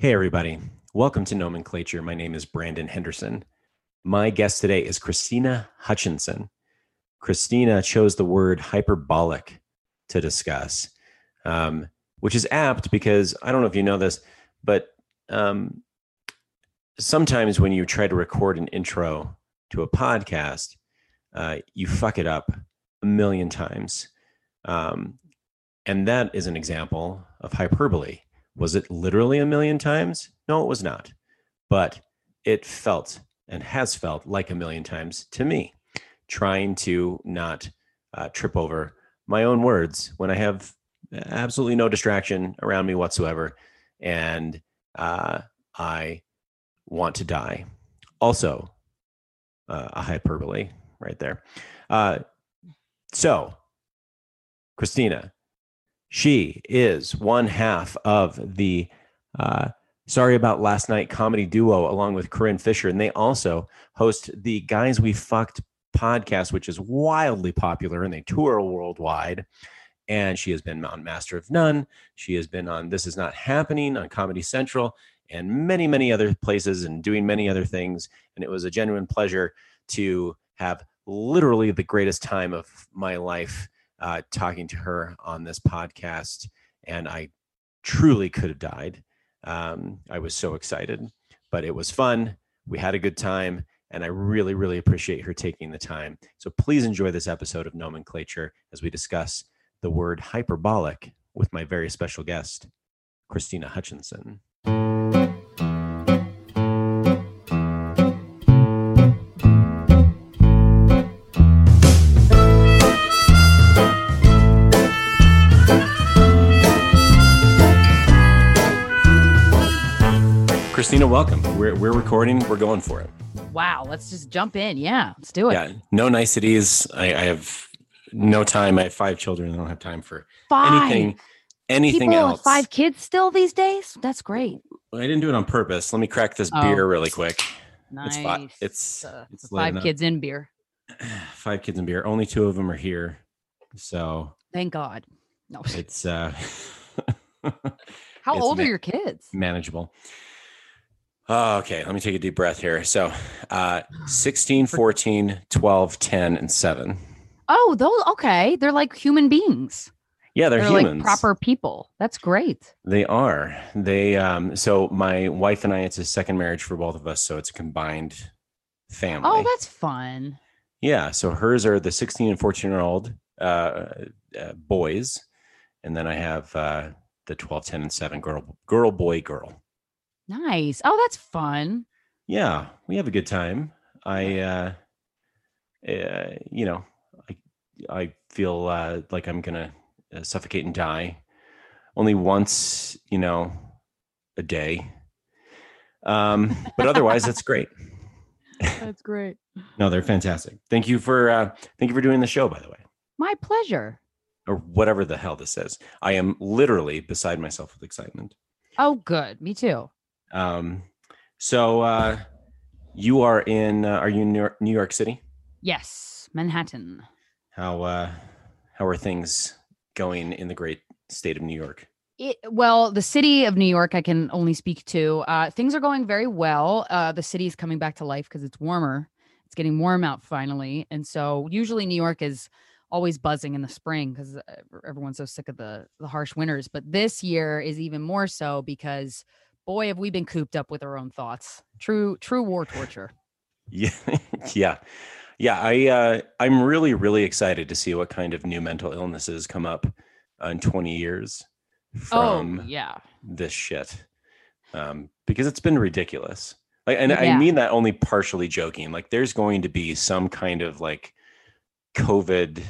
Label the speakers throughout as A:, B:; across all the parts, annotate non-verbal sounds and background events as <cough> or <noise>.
A: Hey, everybody. Welcome to Nomenclature. My name is Brandon Henderson. My guest today is Krystyna Hutchinson. Krystyna chose the word hyperbolic to discuss, um, which is apt because I don't know if you know this, but um, sometimes when you try to record an intro to a podcast, uh, you fuck it up a million times. Um, and that is an example of hyperbole. Was it literally a million times? No, it was not. But it felt and has felt like a million times to me, trying to not uh, trip over my own words when I have absolutely no distraction around me whatsoever. And uh, I want to die. Also, uh, a hyperbole right there. Uh, so, Krystyna, she is one half of the uh, Sorry About Last Night comedy duo along with Corinne Fisher. And they also host the Guys We Fucked podcast, which is wildly popular and they tour worldwide. And she has been on Master of None. She has been on This Is Not Happening on Comedy Central and many, many other places and doing many other things. And it was a genuine pleasure to have literally the greatest time of my life uh, talking to her on this podcast. And I truly could have died. Um, I was so excited, but it was fun. We had a good time. And I really, really appreciate her taking the time. So please enjoy this episode of Nomenclature as we discuss the word hyperbolic with my very special guest, Krystyna Hutchinson. Krystyna, welcome. We're, we're recording. We're going for it.
B: Wow. Let's just jump in. Yeah. Let's do it.
A: Yeah. No niceties. I, I have no time. I have five children. I don't have time for
B: Five.
A: anything, anything
B: People
A: else.
B: with five kids still these days? That's great.
A: I didn't do it on purpose. Let me crack this
B: Oh.
A: beer really quick.
B: Nice.
A: It's fi- it's-
B: Uh,
A: it's
B: five kids in beer. <sighs>
A: Five kids in beer. Only two of them are here. So
B: Thank God. No.
A: it's uh <laughs>
B: How
A: it's
B: old
A: ma-
B: are your kids?
A: manageable. Oh, okay, let me take a deep breath here. So uh 16, 14, 12, 10, and 7.
B: Oh, those okay. They're like human beings.
A: Yeah, they're,
B: They're,
A: humans.
B: like proper people. That's great.
A: They are. They um so my wife and I it's a second marriage for both of us, so it's a combined family.
B: Oh, that's fun.
A: yeah, so hers are the 16 and 14 year old uh, uh boys and then I have uh the 12, 10 and 7 girl girl boy girl.
B: Nice. Oh, that's fun.
A: Yeah, we have a good time. I uh, uh you know, I I feel uh like I'm going to uh, suffocate and die only once, you know, a day. Um, <laughs> but otherwise, that's great. <laughs>
B: That's great.
A: No, they're fantastic. Thank you for uh, thank you for doing the show, by the way,
B: My pleasure.
A: or whatever the hell this is. I am literally beside myself with excitement.
B: Oh, good. Me too.
A: Um, so uh, you are in? Uh, are you in New York, New York City?
B: Yes. Manhattan.
A: How uh, how are things going in the great state of New York?
B: It, well, the city of New York, I can only speak to. Uh, things are going very well. Uh, the city is coming back to life because it's warmer. It's getting warm out finally, and so usually New York is always buzzing in the spring because everyone's so sick of the the harsh winters. But this year is even more so because, boy, have we been cooped up with our own thoughts. True, true war torture. <laughs>
A: Yeah, yeah, yeah. I uh, I'm really really excited to see what kind of new mental illnesses come up uh, in 20 years from
B: oh yeah,
A: this shit, um, because it's been ridiculous. Like, and I mean that only partially joking. Like, there's going to be some kind of like COVID,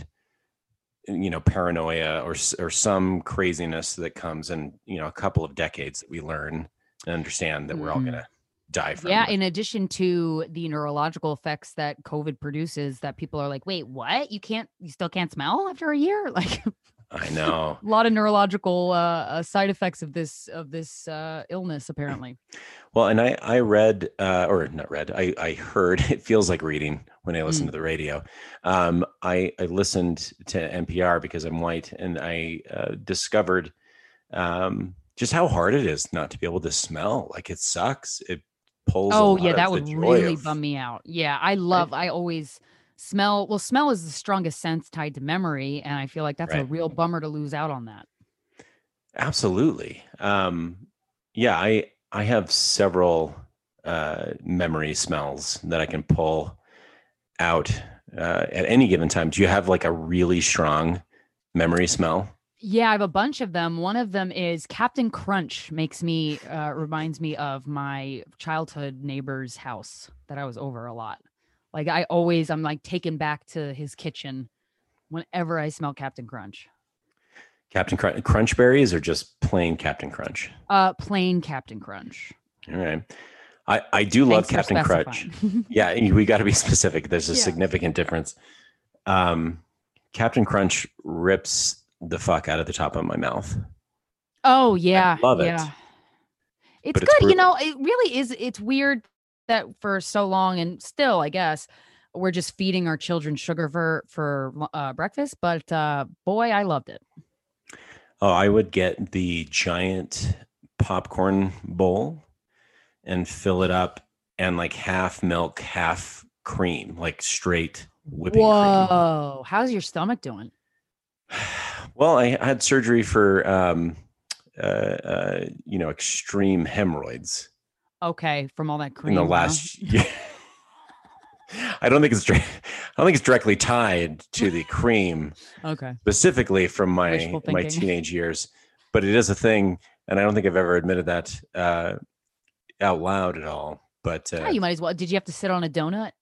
A: you know, paranoia or or some craziness that comes in you know a couple of decades that we learn and understand that we're all
B: Mhm.
A: gonna die from.
B: yeah. In addition to the neurological effects that COVID produces, that people are like, wait, what? You can't, you still can't smell after a year? <laughs> Like.
A: I know.
B: a <laughs> lot of neurological uh, uh, side effects of this of this uh, illness apparently <laughs>
A: Well, and I I read uh, or not read I I heard it feels like reading when I listen
B: Mm.
A: to the radio. Um, I I listened to NPR because I'm white, and I uh, discovered um, just how hard it is not to be able to smell. Like it sucks. It pulls.
B: Oh yeah, that would really
A: of-
B: bum me out. Yeah, I love. I always smell. Well, smell is the strongest sense tied to memory, and I feel like that's a real bummer to lose out on that.
A: Absolutely. Um, yeah, I I have several uh, memory smells that I can pull out uh, at any given time. Do you have like a really strong memory smell?
B: Yeah, I have a bunch of them. One of them is Captain Crunch. Makes me uh, reminds me of my childhood neighbor's house that I was over a lot. Like I always, I'm like taken back to his kitchen whenever I smell Captain Crunch.
A: Captain Crunch, Crunch berries or just plain Captain Crunch?
B: Uh, plain Captain Crunch.
A: All right. I, I do love
B: Thanks
A: Captain Crunch. <laughs> Yeah, we got to be specific. There's a
B: Yeah.
A: significant difference. Um, Captain Crunch rips the fuck out of the top of my mouth.
B: Oh yeah,
A: love it.
B: Yeah. It's
A: But
B: good,
A: it's
B: you know. It really is. It's weird that for so long, and still, I guess, we're just feeding our children sugar for for uh, breakfast. But uh, boy, I loved it.
A: Oh, I would get the giant popcorn bowl and fill it up and like half milk, half cream, like straight whipping
B: Whoa, how's your stomach doing? <sighs> <sighs> <sighs>
A: Well, I had surgery for um uh, uh you know extreme hemorrhoids
B: Okay, from all that cream.
A: in the
B: huh?
A: last <laughs> year. I don't think it's I don't think it's directly tied to the cream
B: Okay.
A: specifically from my my teenage years, but it is a thing, and I don't think I've ever admitted that uh, out loud at all. But uh,
B: Yeah, you might as well. Did you have to sit on a donut?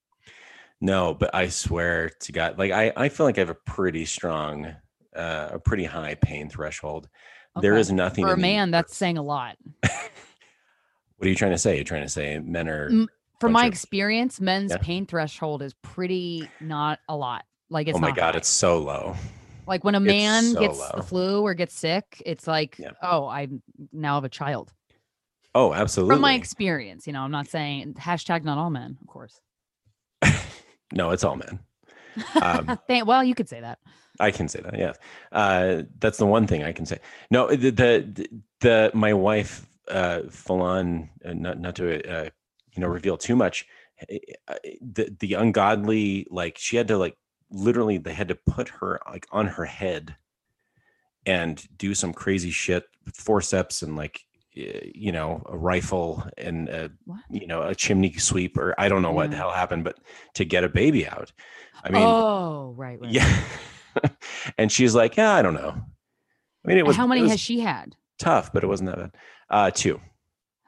A: no, but I swear to God, like I I feel like I have a pretty strong, uh, a pretty high pain threshold. There
B: Okay.
A: is nothing
B: For a
A: the
B: man, that's saying a lot. <laughs>
A: What are you trying to say? You're trying to say men are
B: Mm, From my
A: of-
B: experience, men's
A: Yeah.
B: pain threshold is pretty not a lot. Like it's
A: oh my God,
B: high.
A: it's so low.
B: Like when a man
A: so
B: gets
A: low.
B: the flu or gets sick, it's like,
A: Yeah.
B: oh, I now have a child.
A: Oh, absolutely.
B: From my experience, you know, I'm not saying hashtag not all men, of course. <laughs>
A: no, it's all men. Um, <laughs>
B: well, you could say that.
A: I can say that. Yeah, uh, that's the one thing I can say. No, the the, the my wife, uh, full on, uh, not not to uh, you know reveal too much. eh, uh, The the ungodly, like she had to like literally they had to put her like on her head and do some crazy shit forceps and like eh, you know a rifle and a,
B: What?
A: you know a chimney sweep or I don't know what the hell happened, but to get a baby out. I mean,
B: oh, right, right.
A: yeah. <laughs> <laughs> and she's like, yeah, I don't know. I mean, it was
B: How many
A: was
B: has she had?
A: tough, but it wasn't that bad. Uh, two.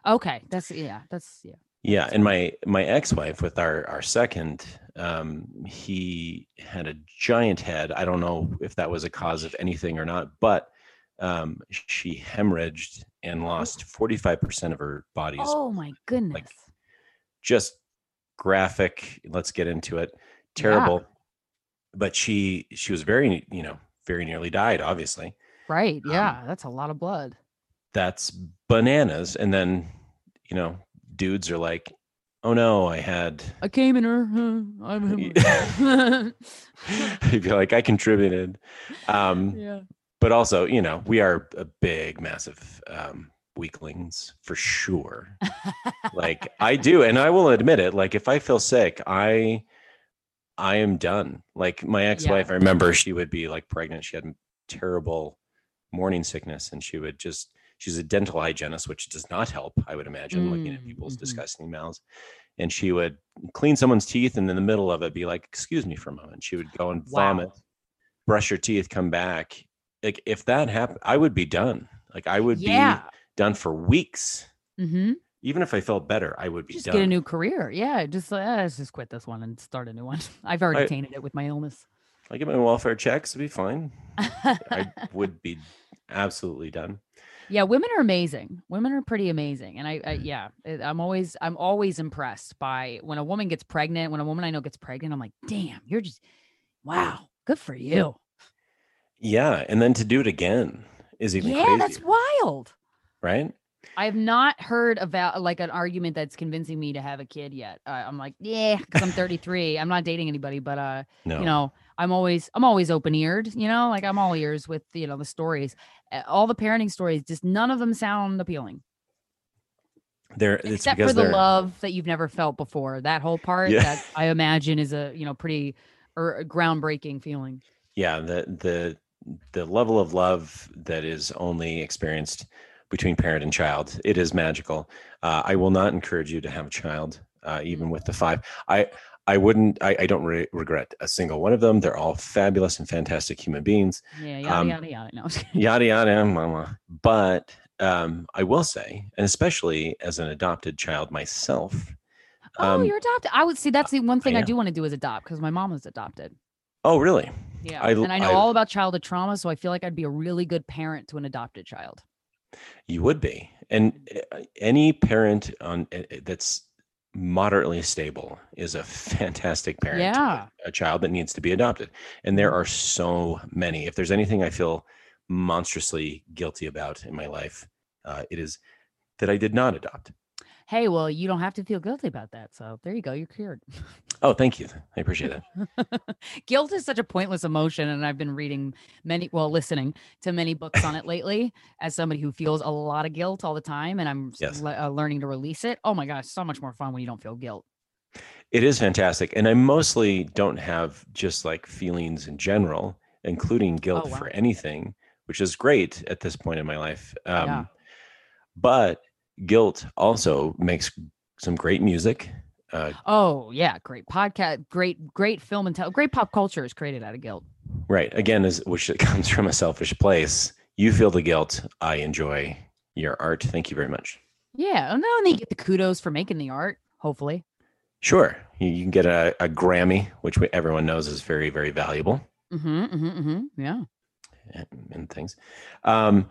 B: Okay, that's yeah, that's yeah.
A: Yeah, and my my ex-wife with our our second, um, he had a giant head. I don't know if that was a cause of anything or not, but um, she hemorrhaged and lost forty five percent of her body's
B: Oh my goodness.
A: Like, just graphic. Let's get into it. Terrible. But she she was very you know very nearly died. Obviously,
B: right.
A: um,
B: Yeah, that's a lot of blood.
A: that's bananas. And then you know dudes are like, oh no, I had.
B: I came in her. huh, I'm
A: Yeah. <laughs> You'd be like, I contributed. Um,
B: yeah.
A: but also, you know, we are a big, massive um, weaklings for sure. <laughs> like I do, and I will admit it. Like if I feel sick, I I am done. Like my ex-wife, I remember she would be like pregnant. She had terrible morning sickness, and she would just she's a dental hygienist, which does not help. I would imagine looking at
B: Mm,
A: people's
B: mhm.
A: disgusting mouths. And she would clean someone's teeth, and in the middle of it, be like, "Excuse me for a moment." She would go and
B: Wow.
A: vomit, brush her teeth, come back. Like if that happened, I would be done. Like I would
B: yeah.
A: be done for weeks.
B: Mm-hmm.
A: Even if I felt better, I would be
B: Just
A: done.
B: get a new career. Yeah. Just uh, let's just quit this one and start a new one. <laughs> I've already
A: I-
B: tainted it with my illness.
A: I get my welfare checks, it'd be fine. I <laughs> would be absolutely done.
B: yeah, women are amazing. Women are pretty amazing, and I, I yeah, I'm always I'm always impressed by when a woman gets pregnant. When a woman I know gets pregnant, I'm like, damn, you're just wow, good for you.
A: Yeah, and then to do it again is even
B: yeah,
A: crazier,
B: that's wild.
A: right?
B: I have not heard about like an argument that's convincing me to have a kid yet. Uh, I'm like, yeah, because I'm <laughs> 33. I'm not dating anybody, but uh,
A: No,
B: you know, I'm always I'm always open eared. You know, like I'm all ears with you know the stories. all the parenting stories, just none of them sound appealing.
A: There,
B: Except for the love that you've never felt before. That whole part
A: Yeah.
B: that I imagine is a, you know, pretty or groundbreaking feeling.
A: yeah the the the level of love that is only experienced between parent and child it is magical uh, i will not encourage you to have a child uh, even with the five i i wouldn't i, I don't re- regret a single one of them they're all fabulous and fantastic human beings
B: Yeah, yada
A: Um,
B: yada yada. No.
A: yada yada mama but um, i will say and especially as an adopted child myself
B: oh,
A: um,
B: you're adopted. I would see that's the one thing I
A: am.
B: do want to do is adopt because my mom was adopted.
A: oh really
B: Yeah.
A: I
B: and I know
A: I-
B: all about childhood trauma, so I feel like I'd be a really good parent to an adopted child.
A: You would be, and uh, any parent on uh, uh, that's moderately stable is a fantastic parent.
B: Yeah.
A: a, a child that needs to be adopted, and there are so many. If there's anything I feel monstrously guilty about in my life, uh, it is that I did not adopt.
B: Hey, well, you don't have to feel guilty about that. So there you go. You're cured.
A: Oh, thank you. I appreciate that. <laughs>
B: Guilt is such a pointless emotion. And I've been reading many, well, listening to many books on it lately as somebody who feels a lot of guilt all the time. And I'm
A: Yes.
B: le- uh, learning to release it. Oh my gosh, so much more fun when you don't feel guilt.
A: It is fantastic, and I mostly don't have just like feelings in general, including guilt
B: Oh, wow.
A: for anything, which is great at this point in my life. Um,
B: Yeah.
A: But guilt also makes some great music. Uh,
B: Oh yeah, great podcast, great, great film and tel- great pop culture is created out of guilt.
A: right, again, is which <laughs> comes from a selfish place. You feel the guilt. I enjoy your art. Thank you very much.
B: Yeah, and then they get the kudos for making the art. Hopefully,
A: Sure, you, you can get a, a Grammy, which we, everyone knows is very, very valuable.
B: mm-hmm, mm-hmm, mm-hmm. yeah.
A: and, and things. Um,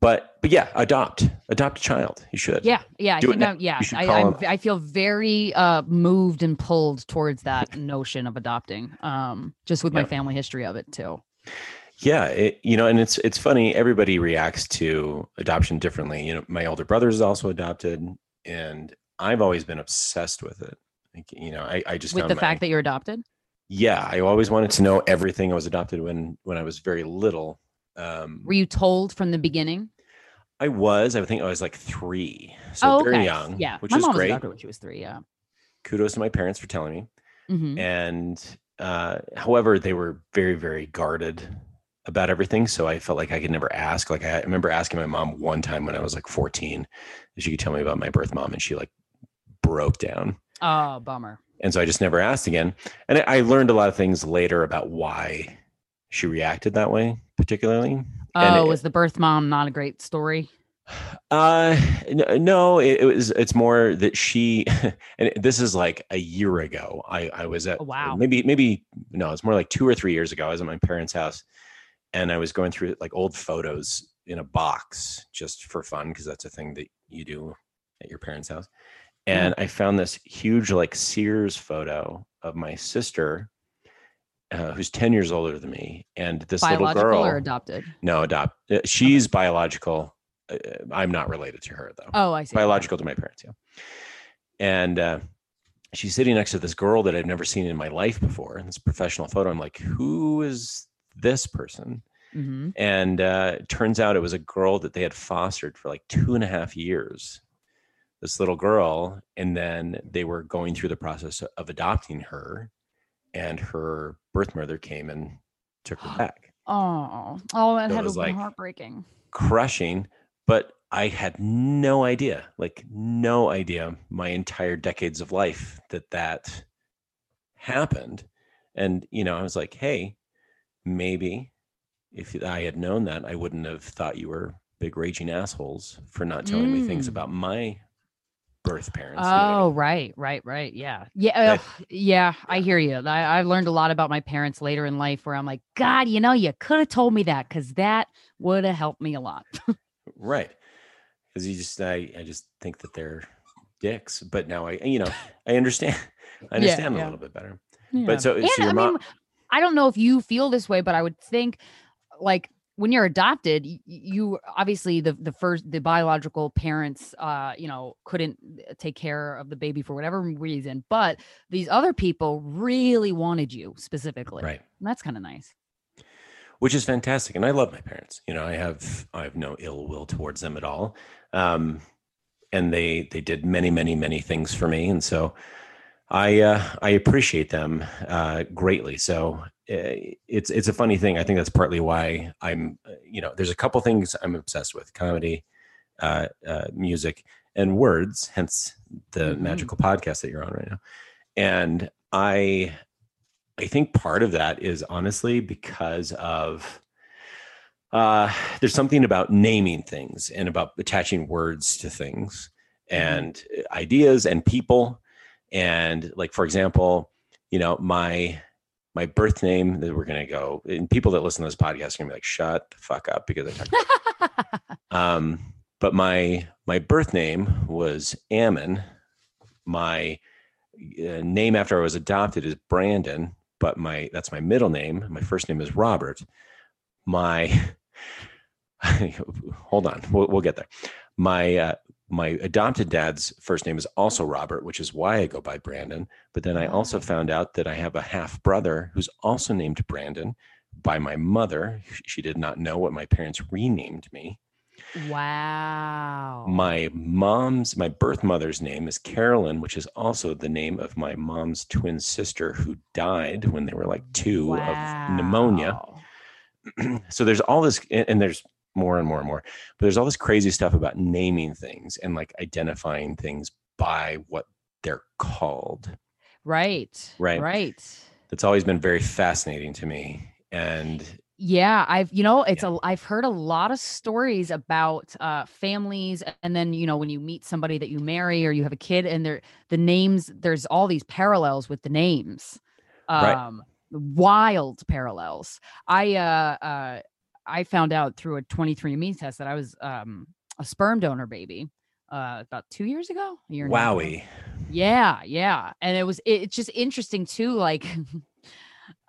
A: but but yeah, adopt adopt a child. You should.
B: Yeah, yeah, I
A: Do it
B: think. I'm, yeah, I, I'm, I feel very uh moved and pulled towards that <laughs> notion of adopting. Um, just with my family history of it too.
A: Yeah, it, you know, and it's it's funny. Everybody reacts to adoption differently. You know, my older brother is also adopted, and I've always been obsessed with it. Like, you know, I, I just
B: With the
A: my-
B: fact that you're adopted.
A: yeah, I always wanted to know everything. I was adopted when when I was very little. Um,
B: Were you told from the beginning?
A: I was. I think I was like three, so
B: oh,
A: very young.
B: Yeah,
A: which
B: my
A: is
B: mom was
A: great.
B: adopted when she was three. Yeah.
A: Kudos to my parents for telling me.
B: hmm
A: and uh, however they were very very guarded about everything so i felt like i could never ask like i remember asking my mom one time when i was like 14 if she could tell me about my birth mom and she like broke down
B: Oh, bummer.
A: and so i just never asked again and I learned a lot of things later about why she reacted that way particularly
B: Oh,
A: it-
B: was the birth mom not a great story?
A: Uh, no, it, it was. It's more that she, <laughs> and this is like a year ago. I I was at
B: Oh, wow.
A: maybe maybe no, it's more like two or three years ago. I was at my parents' house, and I was going through like old photos in a box just for fun because that's a thing that you do at your parents' house. And I found this huge like Sears photo of my sister, uh, who's ten years older than me, and this little
B: Biological
A: girl.
B: or adopted?
A: No, adopt. uh, She's biological. Uh, I'm not related to her though.
B: Oh, I see.
A: biological to my parents. Yeah. And uh, she's sitting next to this girl that I've never seen in my life before. And this professional photo. I'm like, who is this person?
B: hmm
A: And uh, it turns out it was a girl that they had fostered for like two and a half years. This little girl, and then they were going through the process of adopting her, and her birth mother came and took her back.
B: Oh, oh, that
A: So it
B: had to
A: was
B: be
A: like-
B: heartbreaking.
A: crushing, but I had no idea, like no idea my entire decades of life that that happened. And, you know, I was like, hey, maybe if I had known that, I wouldn't have thought you were big raging assholes for not telling me things
B: Mm.
A: about my birth parents. you know
B: Oh, right, right, right. Yeah, yeah, yeah. I hear you. I, I learned a lot about my parents later in life, where I'm like, God, you know, you could have told me that because that would have helped me a lot.
A: Right. Because you just, I, I just think that they're dicks. But now I, you know, <laughs> I understand. <laughs> I
B: Yeah,
A: understand
B: yeah.
A: a little bit better.
B: Yeah.
A: But so,
B: and
A: so your
B: I
A: mom,
B: mean, I don't know if you feel this way, but I would think like when you're adopted, you obviously the the first the biological parents, uh, you know, couldn't uh, take care of the baby for whatever reason, but these other people really wanted you specifically.
A: right.
B: And that's kind of nice.
A: which is fantastic. And I love my parents. You know, I have I have no ill will towards them at all. Um, and they they did many many many things for me, and so I uh, I appreciate them uh, greatly. So uh, it's it's a funny thing. I think that's partly why I'm you know there's a couple things I'm obsessed with: comedy, uh, uh, music, and words. Hence the mm-hmm. magical podcast that you're on right now. And I I think part of that is honestly because of uh, there's something about naming things and about attaching words to things mm-hmm. and ideas and people. And like, for example, you know, my my birth name that we're gonna go and people that listen to this podcast are gonna be like, shut the fuck up because I talk <laughs> um but my my birth name was Ammon. My uh, name after I was adopted is Brandon, but my that's my middle name. My first name is Robert. My <laughs> hold on, we'll, we'll, get there. My uh, my adopted dad's first name is also Robert, which is why I go by Brandon. But then I also oh. found out that I have a half brother who's also named Brandon by my mother. She did not know what my parents renamed me.
B: Wow.
A: My mom's, my birth mother's name is Carolyn, which is also the name of my mom's twin sister who died when they were like two wow. of pneumonia. <clears throat> so there's all this, and there's more and more and more, but there's all this crazy stuff about naming things and like identifying things by what they're called.
B: Right.
A: Right.
B: Right.
A: That's always been very fascinating to me. And
B: yeah, I've you know it's yeah. a I've heard a lot of stories about uh families and then you know when you meet somebody that you marry or you have a kid and they're the names there's all these parallels with the names. Um right. wild parallels. I uh uh I found out through a 23andme test that I was um a sperm donor baby uh about 2 years ago, a year
A: Wowie.
B: Yeah, yeah. And it was it, it's just interesting too like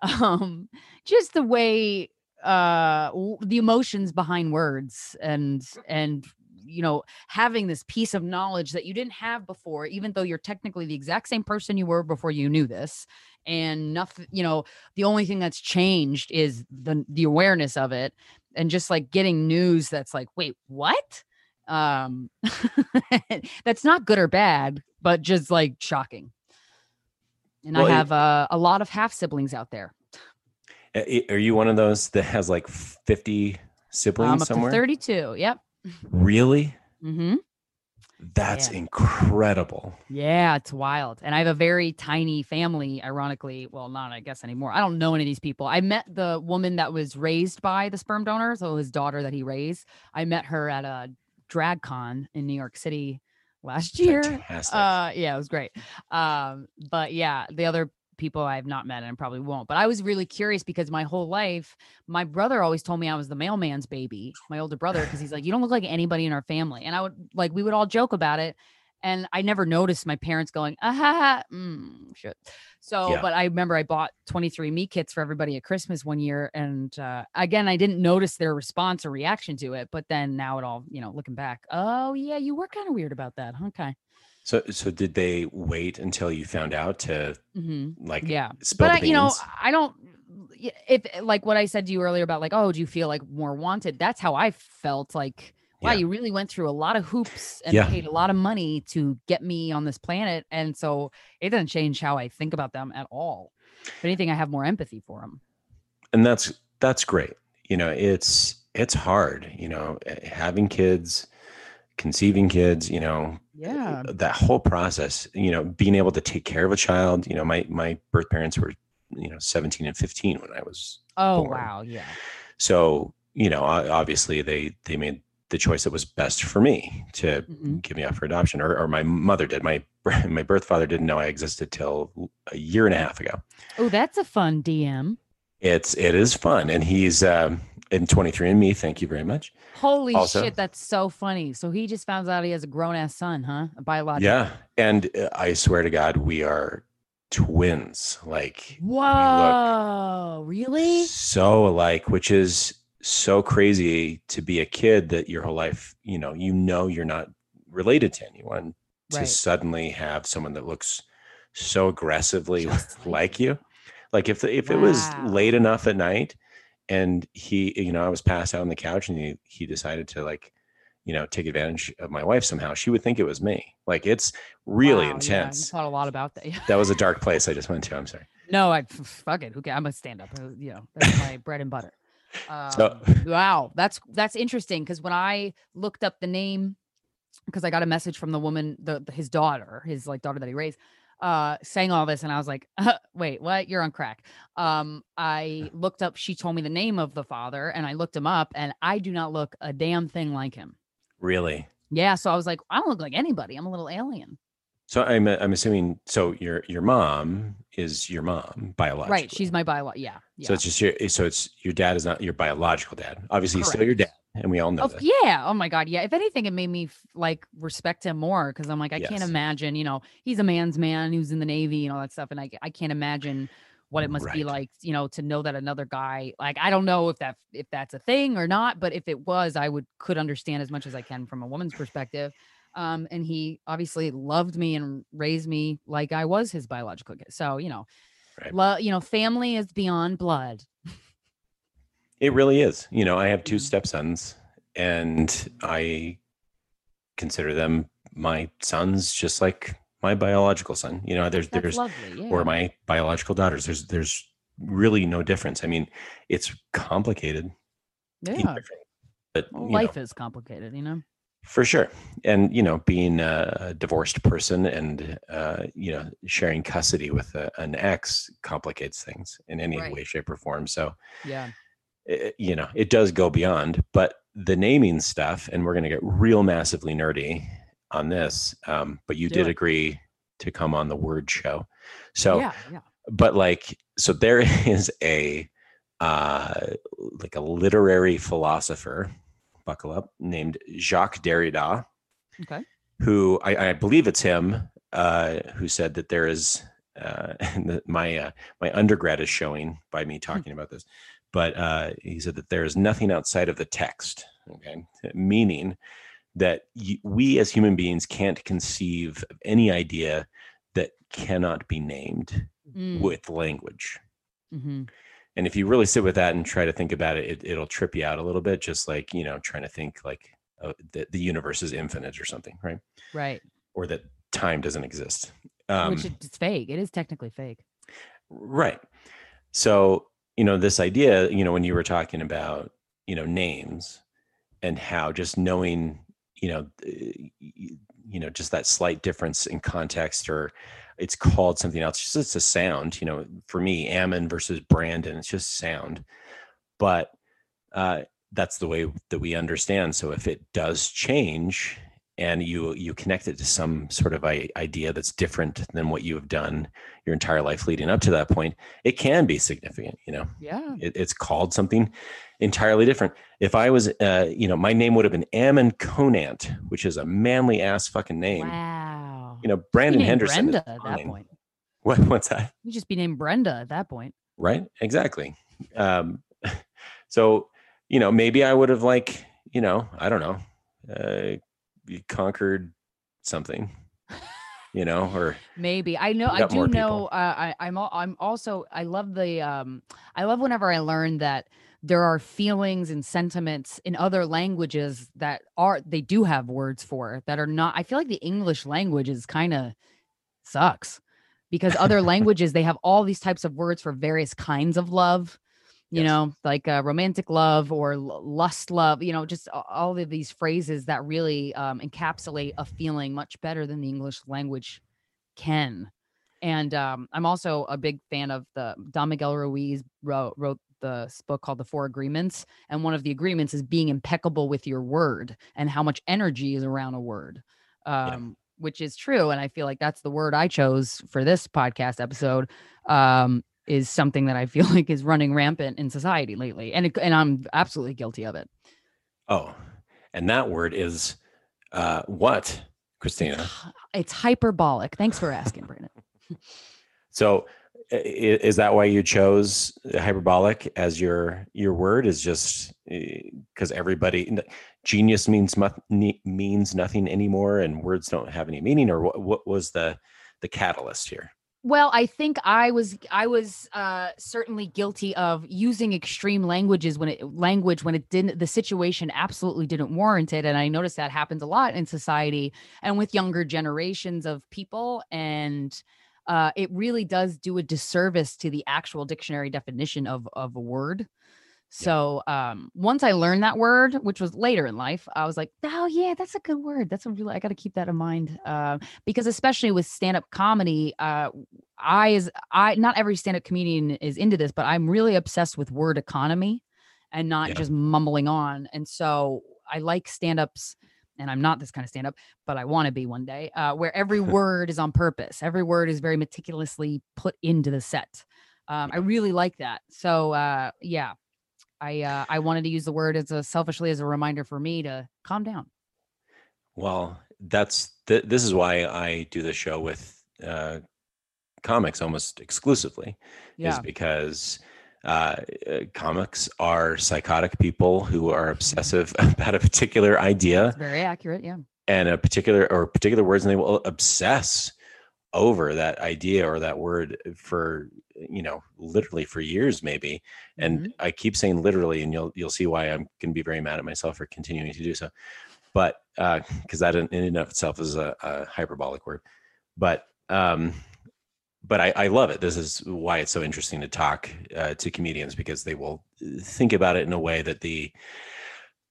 B: <laughs> um just the way uh the emotions behind words and and you know having this piece of knowledge that you didn't have before even though you're technically the exact same person you were before you knew this and nothing you know the only thing that's changed is the the awareness of it and just like getting news that's like wait what um <laughs> that's not good or bad but just like shocking and well, i have uh, a lot of half siblings out there
A: are you one of those that has like 50 siblings I'm up somewhere?
B: To 32. Yep.
A: Really?
B: Mm-hmm.
A: That's incredible.
B: Yeah, it's wild. And I have a very tiny family, ironically. Well, not, I guess, anymore. I don't know any of these people. I met the woman that was raised by the sperm donor, so his daughter that he raised. I met her at a drag con in New York City last year. Fantastic. Uh, yeah, it was great. Um, but yeah, the other people I've not met and probably won't. But I was really curious because my whole life, my brother always told me I was the mailman's baby, my older brother, because he's like, you don't look like anybody in our family. And I would like, we would all joke about it. And I never noticed my parents going, ah, ha, ha, mm, shit. So, yeah. but I remember I bought 23andMe kits for everybody at Christmas one year. And uh, again, I didn't notice their response or reaction to it. But then now it all, you know, looking back, oh, yeah, you were kind of weird about that. Okay.
A: So, so did they wait until you found out to mm-hmm. like,
B: yeah, but I, you know, I don't, if like what I said to you earlier about like, oh, do you feel like more wanted? That's how I felt like, wow, yeah. you really went through a lot of hoops and yeah. paid a lot of money to get me on this planet. And so it doesn't change how I think about them at all. If anything, I have more empathy for them.
A: And that's, that's great. You know, it's, it's hard, you know, eh, having kids, conceiving kids, you know,
B: yeah,
A: that whole process, you know, being able to take care of a child, you know, my my birth parents were, you know, 17 and 15 when I was
B: Oh, born. wow, yeah.
A: So, you know, obviously they they made the choice that was best for me to mm-hmm. give me up for adoption or, or my mother did. My <laughs> my birth father didn't know I existed till a year and a half ago.
B: Oh, that's a fun DM.
A: It's it is fun and he's um in 23andMe. Thank you very much.
B: Holy also, shit, that's so funny. So he just found out he has a grown ass son, huh? A biological.
A: Yeah, and uh, I swear to God, we are twins. Like,
B: whoa, really?
A: So alike, which is so crazy to be a kid that your whole life, you know, you know, you're not related to anyone. To suddenly have someone that looks so aggressively like, like you, like if the, if wow. it was late enough at night and he, you know, I was passed out on the couch, and he he decided to like, you know, take advantage of my wife somehow. She would think it was me. Like it's really
B: Wow, yeah,
A: intense.
B: you thought a lot about that.
A: that was a dark <laughs> place I just went to. I'm sorry.
B: no, I fuck it. Who ca- I'm a stand up. You know, that's my bread and butter. Um,
A: So-
B: wow, that's that's interesting because when I looked up the name, because I got a message from the woman, the- his daughter, his like daughter that he raised, uh, saying all this, and I was like, uh, wait, what? You're on crack. Um, I <laughs> looked up. She told me the name of the father, and I looked him up, and I do not look a damn thing like him.
A: Really.
B: Yeah, so I was like, I don't look like anybody. I'm a little alien.
A: So I'm I'm assuming so your your mom is your mom biologically.
B: Right. She's my bio. Yeah. yeah.
A: So it's just your so it's your dad is not your biological dad. Obviously, he's still your dad. And we all know
B: Oh
A: that.
B: yeah. Oh my God. Yeah. If anything, it made me like respect him more because I'm like, I can't imagine. You know, he's a man's man. who's in the Navy and all that stuff, and I I can't imagine what it must be like. You know, to know that another guy. Like I don't know if that if that's a thing or not, but if it was, I would could understand as much as I can from a woman's perspective. Um, and he obviously loved me and raised me like I was his biological kid. So you know,
A: Right.
B: love. You know, family is beyond blood. <laughs>
A: It really is. You know, I have two stepsons, and I consider them my sons, just like my biological son. You know, there's
B: That's
A: there's
B: lovely. Yeah.
A: or my biological daughters. There's there's really no difference. I mean, it's complicated,
B: yeah.
A: but
B: Well,
A: you know,
B: life is complicated, you know.
A: for sure. And you know, being a, a divorced person and uh, you know sharing custody with a, an ex complicates things in any
B: Right.
A: way, shape, or form. So
B: Yeah.
A: It, you know, it does go beyond. But the naming stuff, and we're going to get real massively nerdy on this. Um, but you
B: Do
A: did
B: it.
A: agree to come on the word show. So,
B: yeah, yeah.
A: but like, so there <laughs> is a uh, like a literary philosopher, buckle up, named Jacques Derrida
B: Okay.
A: who I, I believe it's him uh, who said that there is uh, the, <laughs> my uh, my undergrad is showing by me talking about this, but uh, he said that there is nothing outside of the text. Okay, meaning that we as human beings can't conceive of any idea that cannot be named
B: Mm,
A: with language.
B: mhm.
A: And if you really sit with that and try to think about it, it it'll trip you out a little bit, just like you know, trying to think like uh, the, the universe is infinite or something, right?
B: Right.
A: Or that time doesn't exist. Um,
B: Which it's fake. It is technically fake.
A: right. So you know, this idea, you know, when you were talking about you know names and how just knowing, you know, uh, you know, just that slight difference in context or it's called something else. Just it's a sound, you know. For me, Ammon versus Brandon, it's just sound. But uh, that's the way that we understand. So if it does change, and you you connect it to some sort of idea that's different than what you have done your entire life leading up to that point, it can be significant. You know,
B: Yeah.
A: it, it's called something entirely different. If I was, uh, you know, my name would have been Ammon Conant, which is a manly ass fucking name.
B: Wow.
A: You know, Brandon Henderson.
B: Brenda at that point.
A: What, what's that?
B: You just be named Brenda at that point.
A: right exactly um <laughs> so you know maybe i would have like you know i don't know uh you conquered something <laughs> you know or
B: Maybe I know. I do know. Uh, I, I'm. I'm also. I love the. Um. I love whenever I learn that there are feelings and sentiments in other languages that are they do have words for that are not. I feel like the English language is kind of sucks because other <laughs> languages they have all these types of words for various kinds of love. You
A: Yes.
B: know, like uh, romantic love or l- lust love. You know, just all of these phrases that really um, encapsulate a feeling much better than the English language can. And um, I'm also a big fan of the Don Miguel Ruiz wrote, wrote this book called The Four Agreements. And one of the agreements is being impeccable with your word and how much energy is around a word, um, which is true. And I feel like that's the word I chose for this podcast episode. Um, is something that I feel <laughs> like is running rampant in society lately, and it, and I'm absolutely guilty of it.
A: oh and that word is uh what krystyna <sighs>
B: It's hyperbolic. Thanks for asking, Brandon. <laughs>
A: so is that why you chose hyperbolic as your your word is just because everybody genius means means nothing anymore and words don't have any meaning or what, what was the the catalyst here
B: Well, I think I was I was uh, certainly guilty of using extreme languages when it language when it didn't the situation absolutely didn't warrant it, and I noticed that happens a lot in society and with younger generations of people, and uh, it really does do a disservice to the actual dictionary definition of of a word. So um, once I learned that word, which was later in life, I was like, oh yeah, that's a good word. That's a really I got to keep that in mind uh, because especially with stand up comedy, uh, I is I not every stand up comedian is into this, but I'm really obsessed with word economy and not
A: Yeah.
B: just mumbling on. And so I like stand ups. And I'm not this kind of stand up, but I want to be one day, uh, where every <laughs> word is on purpose. Every word is very meticulously put into the set. Um, I really like that. So, uh, yeah, I uh, I wanted to use the word as a selfishly as a reminder for me to calm down.
A: Well, that's th- this is why I do the show with uh, comics almost exclusively,
B: Yeah.
A: is because uh, uh, comics are psychotic people who are obsessive <laughs> about a particular idea
B: It's very accurate. Yeah.
A: and a particular or particular words, and they will obsess over that idea or that word for you know literally for years maybe and
B: Mhm.
A: i keep saying literally and you'll you'll see why i'm going to be very mad at myself for continuing to do so but uh because that in, and of itself is a, a hyperbolic word but um but I, I love it this is why it's so interesting to talk uh, to comedians because they will think about it in a way that the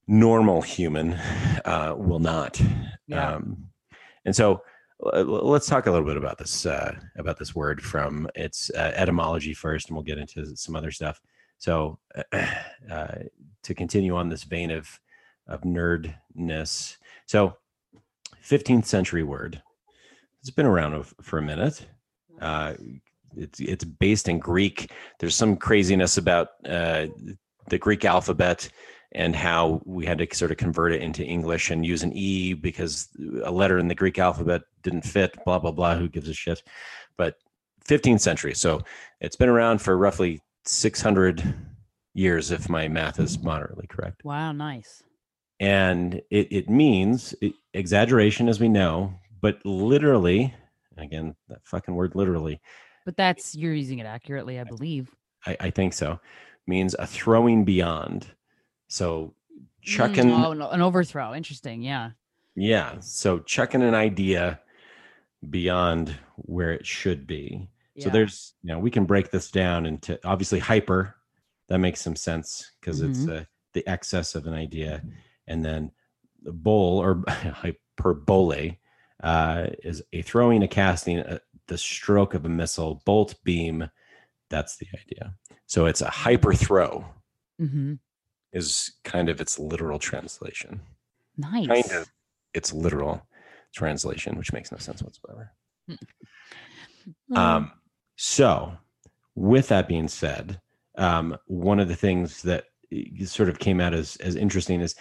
A: normal human uh, will not
B: Yeah.
A: um, and so uh, let's talk a little bit about this uh, about this word from its uh, etymology first, and we'll get into some other stuff. So, <clears throat> uh, to continue on this vein of of nerdness, so 15th century word. It's been around for a minute. Uh, it's it's based in Greek. There's some craziness about uh, the Greek alphabet and how we had to sort of convert it into English and use an E because a letter in the Greek alphabet didn't fit, blah, blah, blah. Who gives a shit? But 15th century. So it's been around for roughly 600 years, if my math is moderately correct.
B: Wow. Nice.
A: And it, it means it- exaggeration, as we know, but literally, again, that fucking word literally,
B: But that's you're using it accurately, I believe.
A: I, I think so, means a throwing beyond. So chucking.
B: Mm, oh, an overthrow. Interesting. Yeah.
A: Yeah. So chucking an idea beyond where it should be. So there's, you know, we can break this down into obviously hyper. That makes some sense because it's
B: Mm-hmm.
A: uh, the excess of an idea. And then the bowl or <laughs> hyperbole uh, is a throwing, a casting, a, the stroke of a missile, bolt, beam. That's the idea. So it's a hyper throw
B: hmm
A: is kind of its literal translation.
B: Nice.
A: kind of its literal translation, which makes no sense whatsoever.
B: Um,
A: Um, so, with that being said, um, one of the things that uh, sort of came out as as interesting is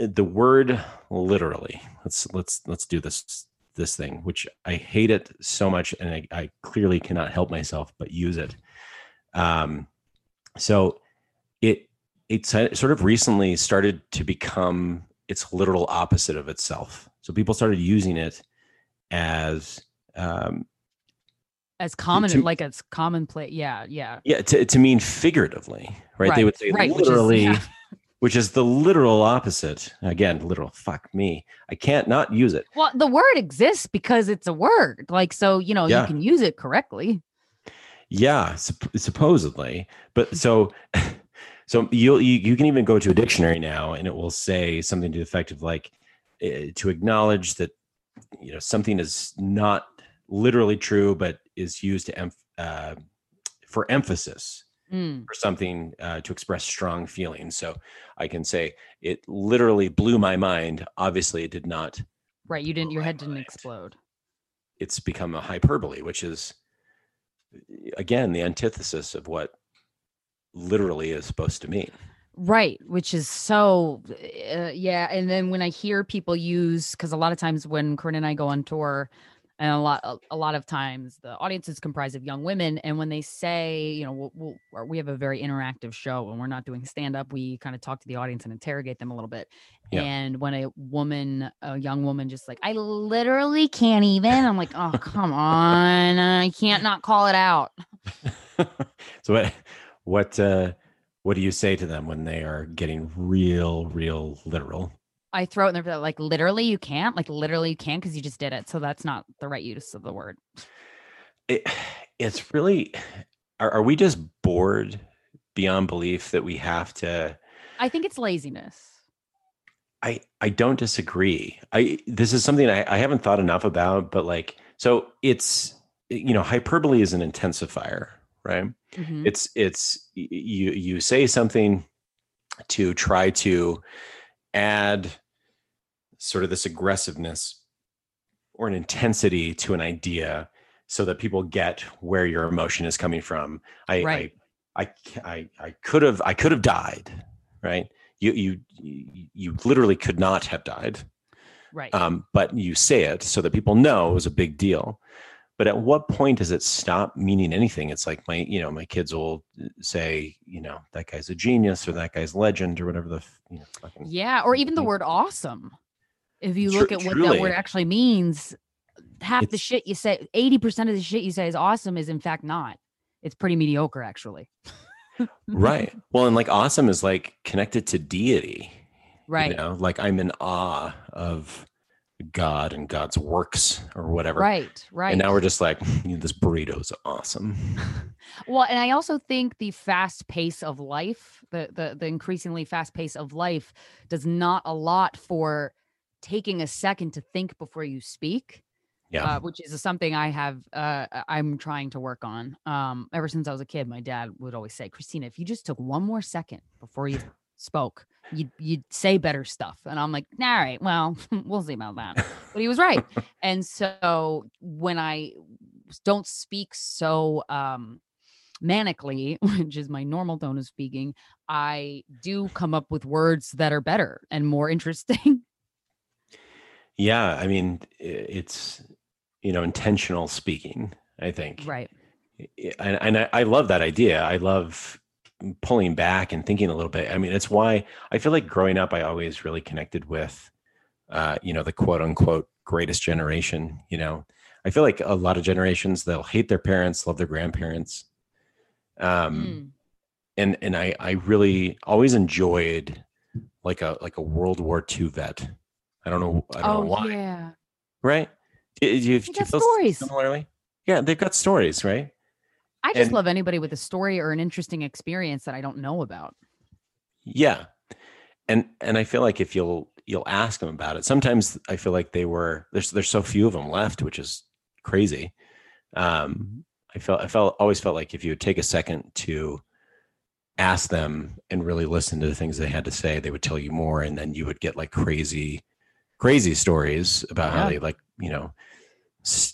A: uh, the word literally. Let's let's let's do this this thing, which I hate it so much, and I, I clearly cannot help myself but use it. Um, so it it's sort of recently started to become its literal opposite of itself. So people started using it as um,
B: as common,
A: to-
B: like it's commonplace. Yeah. Yeah.
A: yeah to, to mean figuratively, right? They would say
B: right, which is-
A: literally, which is, the literal opposite. Again, literal. Fuck me. I can't not use it.
B: Well, the word exists because it's a word. Like, so, you know,
A: Yeah.
B: you can use it correctly.
A: Yeah, sup- supposedly. But so, <laughs> so you'll you, you can even go to a dictionary now, and it will say something to the effect of like uh, to acknowledge that you know something is not literally true, but is used to emph- uh, for emphasis
B: Mm,
A: or something uh, to express strong feelings. So I can say it literally blew my mind. Obviously, it did not.
B: right. You didn't, your head didn't
A: mind.
B: explode.
A: It's become a hyperbole, which is again the antithesis of what literally is supposed to mean.
B: Right, which is so, uh, yeah. And then when I hear people use, because a lot of times when Corinne and I go on tour, and a lot a, a lot of times the audience is comprised of young women and when they say you know we'll, we'll we have a very interactive show and we're not doing stand up we kind of talk to the audience and interrogate them a little bit yeah. and when a woman a young woman just like i literally can't even i'm like oh come on i can't not call it out <laughs>
A: so what what uh what do you say to them when they are getting real real literal
B: I throw it in there like literally you can't, like literally you can't because you just did it. So that's not the right use of the word.
A: It, it's really are, are we just bored beyond belief that we have to
B: I think it's laziness.
A: I I don't disagree. I this is something I, I haven't thought enough about, but like so it's you know hyperbole is an intensifier, right? Mm-hmm. It's it's you you say something to try to add sort of this aggressiveness or an intensity to an idea so that people get where your emotion is coming from. I, right. I, I, I, I could have, I could have died, right? You, you, you literally could not have died.
B: Right.
A: Um, but you say it so that people know it was a big deal. But at what point does it stop meaning anything? It's like my, you know, my kids will uh, say, you know, that guy's a genius or that guy's legend or whatever the, you know,
B: fucking, yeah, or even the mm-hmm. word awesome. If you look Tr- at what truly. that word actually means, half the shit you say, 80% of the shit you say is awesome is in fact not. It's pretty mediocre, actually. <laughs>
A: right. Well, and like awesome is like connected to deity.
B: Right.
A: You know, like I'm in awe of God and God's works or whatever.
B: Right, right.
A: And now we're just like, <laughs> this burrito is awesome. <laughs>
B: well, and I also think the fast pace of life, the the the increasingly fast pace of life does not allot for taking a second to think before you speak.
A: Yeah.
B: Uh, which is something I have uh, I'm trying to work on. Um, ever since I was a kid, my dad would always say, Krystyna, if you just took one more second before you spoke, you'd you'd say better stuff. And I'm like, all right, well, <laughs> we'll see about that. <laughs> But he was right. and so when I don't speak so um manically, <laughs> which is my normal tone of speaking, I do come up with words that are better and more interesting.
A: Yeah, I mean, it's you know intentional speaking. I think
B: right,
A: and, and I, I love that idea. I love pulling back and thinking a little bit. I mean, it's why I feel like growing up, I always really connected with, uh, you know, the quote unquote greatest generation. You know, I feel like a lot of generations they'll hate their parents, love their grandparents. Um, mm. and and I I really always enjoyed like a like a World War II vet I don't know. I don't oh, know why.
B: Yeah.
A: Right. Do, you, you feel stories. similarly? Yeah, they've got stories, right?
B: I just and, love anybody with a story or an interesting experience that I don't know about.
A: Yeah. And and I feel like if you'll you'll ask them about it. Sometimes I feel like they were there's there's so few of them left, which is crazy. Um I felt I felt always felt like if you would take a second to ask them and really listen to the things they had to say, they would tell you more and then you would get like crazy crazy stories about yeah. how they like you know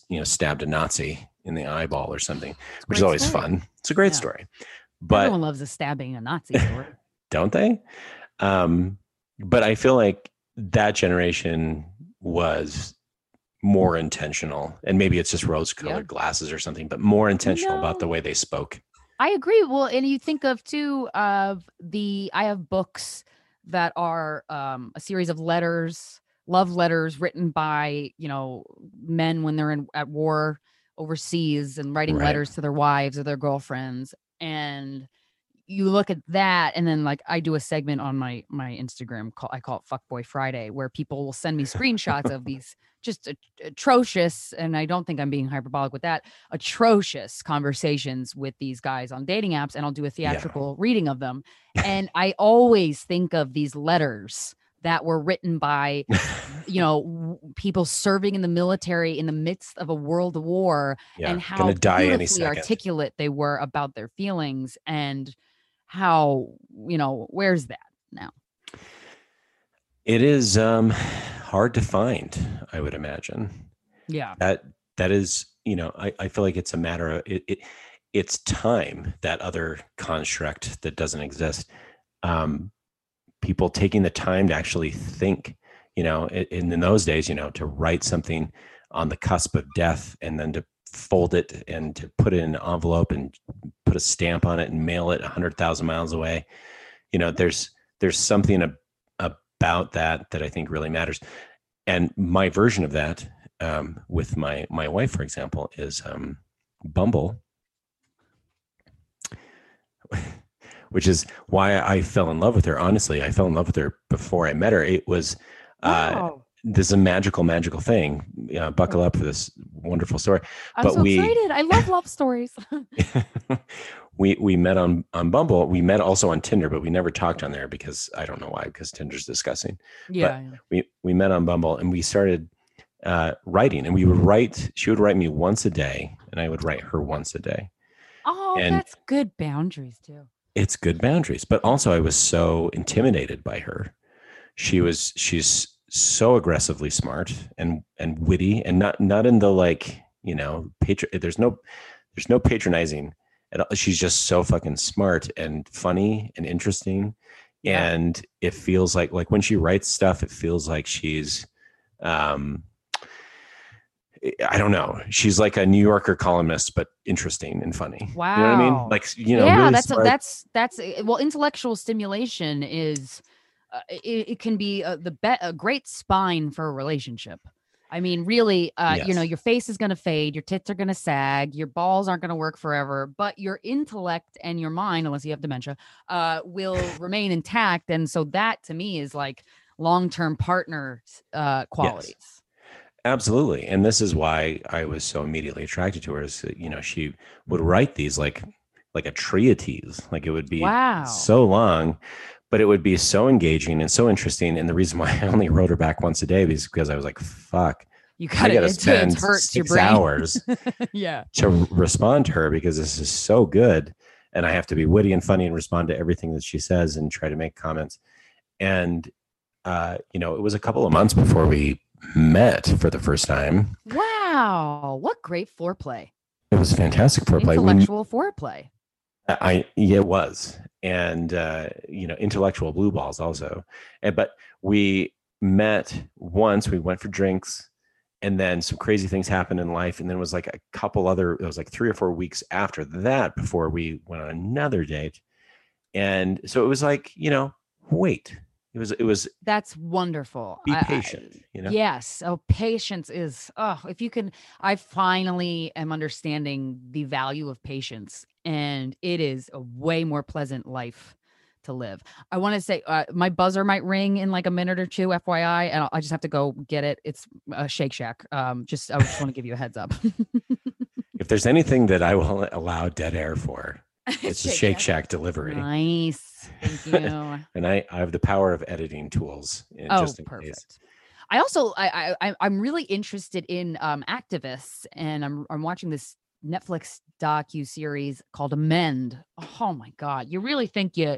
A: you know stabbed a Nazi in the eyeball or something, which is always story. fun. It's a great yeah. story. But
B: everyone loves a stabbing a Nazi story, <laughs>
A: don't they? Um, but I feel like that generation was more intentional, and maybe it's just rose-colored yep. glasses or something, but more intentional no. about the way they spoke.
B: I agree. Well, and you think of too of the I have books that are um, a series of letters love letters written by you know men when they're in at war overseas and writing right. letters to their wives or their girlfriends and you look at that and then like i do a segment on my my instagram call i call it fuckboy friday where people will send me screenshots of <laughs> these just atrocious and i don't think i'm being hyperbolic with that atrocious conversations with these guys on dating apps and i'll do a theatrical yeah. reading of them <laughs> and i always think of these letters that were written by <laughs> you know people serving in the military in the midst of a world war yeah, and how beautifully articulate they were about their feelings and how you know where's that now?
A: It is um hard to find i would imagine.
B: Yeah.
A: That that is you know i, I feel like it's a matter of it, it it's time that other construct that doesn't exist um people taking the time to actually think you know in, in those days you know to write something on the cusp of death and then to fold it and to put it in an envelope and put a stamp on it and mail it 100,000 miles away. You know, there's there's something about that that I think really matters. And my version of that um, with my my wife, for example, is um, Bumble, which is why I fell in love with her. Honestly, I fell in love with her before I met her. It was uh, wow. this is a magical, magical thing. Uh, buckle up for this wonderful story.
B: I'm but so we, excited! I love love stories. <laughs> <laughs>
A: we we met on on Bumble. We met also on Tinder, but we never talked on there because I don't know why. Because Tinder's disgusting.
B: Yeah, yeah.
A: We we met on Bumble and we started uh, writing, and we would write. She would write me once a day, and I would write her once a day.
B: Oh, and that's good boundaries too.
A: It's good boundaries, but also I was so intimidated by her. She was she's so aggressively smart and and witty, and not not in the like you know patron. There's no there's no patronizing she's just so fucking smart and funny and interesting yeah. and it feels like like when she writes stuff it feels like she's um I don't know. She's like a New Yorker columnist, but interesting and funny.
B: Wow.
A: You know what I mean? Like, you know,
B: yeah, really that's, a, that's, that's, eh, well, intellectual stimulation is, uh, it, it, can be a, the be- a great spine for a relationship. I mean, really, uh, yes. you know, your face is going to fade, your tits are going to sag, your balls aren't going to work forever, but your intellect and your mind, unless you have dementia, uh, will <laughs> remain intact. And so that to me is like long term partner uh, qualities. Yes.
A: Absolutely. And this is why I was so immediately attracted to her is, you know, she would write these like, like a treatise, like it would be
B: wow.
A: so long, but it would be so engaging and so interesting. And the reason why <laughs> I only wrote her back once a day is because I was like, fuck,
B: you gotta, gotta spend six
A: hours <laughs>
B: yeah.
A: to respond to her because this is so good. And I have to be witty and funny and respond to everything that she says and try to make comments. And, uh, you know, it was a couple of months before we met for the first time.
B: Wow. What great foreplay.
A: It was fantastic foreplay.
B: Intellectual foreplay.
A: I yeah, it was, and uh, you know, intellectual blue balls also. And but we met once. We went for drinks, and then some crazy things happened in life. And then it was like a couple other. It was like three or four weeks after that before we went on another date. And so it was like you know, wait, it was it was
B: that's wonderful.
A: Be patient I, you know?
B: yes. Oh patience is oh if you can i finally am understanding the value of patience and it is a way more pleasant life to live. I want to say uh, my buzzer might ring in like a minute or two fyi and i just have to go get it. It's a shake shack. Um just i just want to give you a heads up. <laughs>
A: If there's anything that i will allow dead air for <laughs> it's Shake a Shake Shack, delivery.
B: Nice. Thank <laughs> you.
A: and I, I have the power of editing tools. In,
B: oh, just in perfect. Case. I also I, I I'm really interested in um, activists, and I'm I'm watching this Netflix docu series called Amend. Oh my god, you really think you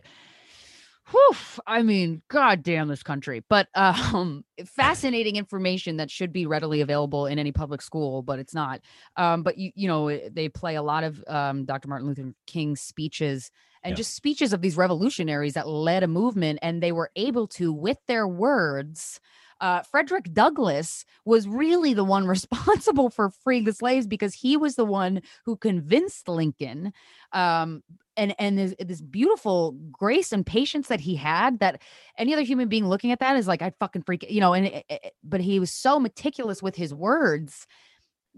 B: whew, I mean, god damn this country. But um <laughs> fascinating information that should be readily available in any public school, but it's not. Um, but you you know, they play a lot of um Dr. Martin Luther King's speeches and yeah. just speeches of these revolutionaries that led a movement and they were able to with their words uh, Frederick Douglass was really the one <laughs> responsible for freeing the slaves because he was the one who convinced Lincoln um, and and this, this beautiful grace and patience that he had that any other human being looking at that is like I'd fucking freak you know and it, it, but he was so meticulous with his words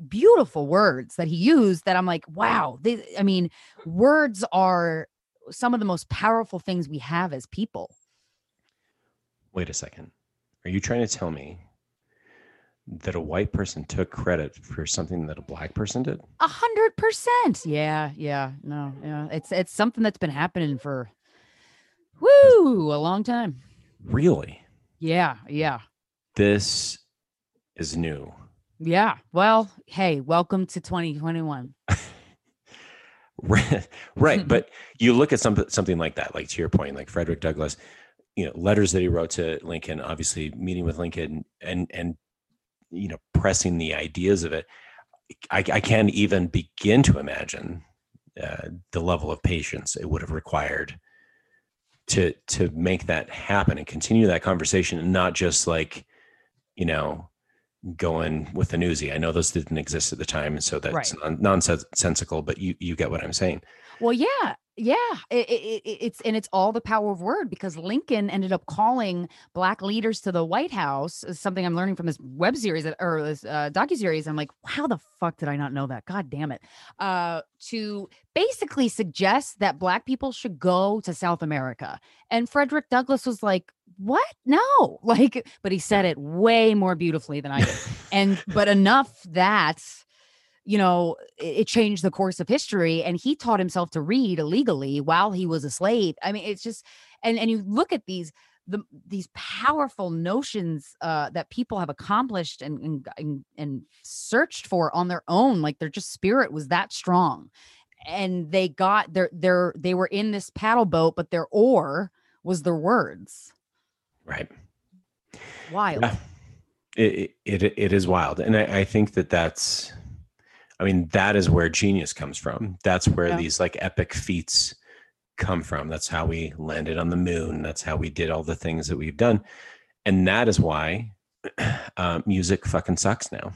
B: beautiful words that he used that I'm like wow they, I mean words are some of the most powerful things we have as people.
A: Wait a second are you trying to tell me that a white person took credit for something that a black person did?
B: A hundred percent. Yeah, yeah, no, yeah. It's it's something that's been happening for whoo a long time.
A: Really?
B: Yeah, yeah.
A: This is new.
B: Yeah. Well, hey, welcome to 2021.
A: right, <laughs> right. but <laughs> you look at something something like that, like to your point, like Frederick Douglass, you know, letters that he wrote to Lincoln, obviously meeting with Lincoln and and you know pressing the ideas of it i, I can't even begin to imagine uh, the level of patience it would have required to to make that happen and continue that conversation and not just like you know going with the newsy. I know those didn't exist at the time, so that's
B: Right.
A: non- nonsensical. But you you get what I'm saying.
B: Well, yeah, yeah. It, it, it- it's and it's all the power of word because Lincoln ended up calling black leaders to the White House. Something I'm learning from this web series or this uh, docu series. I'm like, how the fuck did I not know that? God damn it! Uh, to basically suggest that black people should go to South America, and Frederick Douglass was like, "What? No!" <laughs> Like, but he said it way more beautifully than I did, and but enough that you know, it, changed the course of history. And he taught himself to read illegally while he was a slave. I mean, it's just, and and you look at these the these powerful notions uh, that people have accomplished and, and and and searched for on their own, like their just spirit was that strong, and they got their their they were in this paddle boat, but their oar was their words.
A: Right.
B: Wild.
A: Yeah. It, it it is wild, and I, I think that that's, I mean, that is where genius comes from. That's where
B: Yeah.
A: these like epic feats come from. That's how we landed on the moon. That's how we did all the things that we've done, and that is why <clears throat> uh, music fucking sucks now.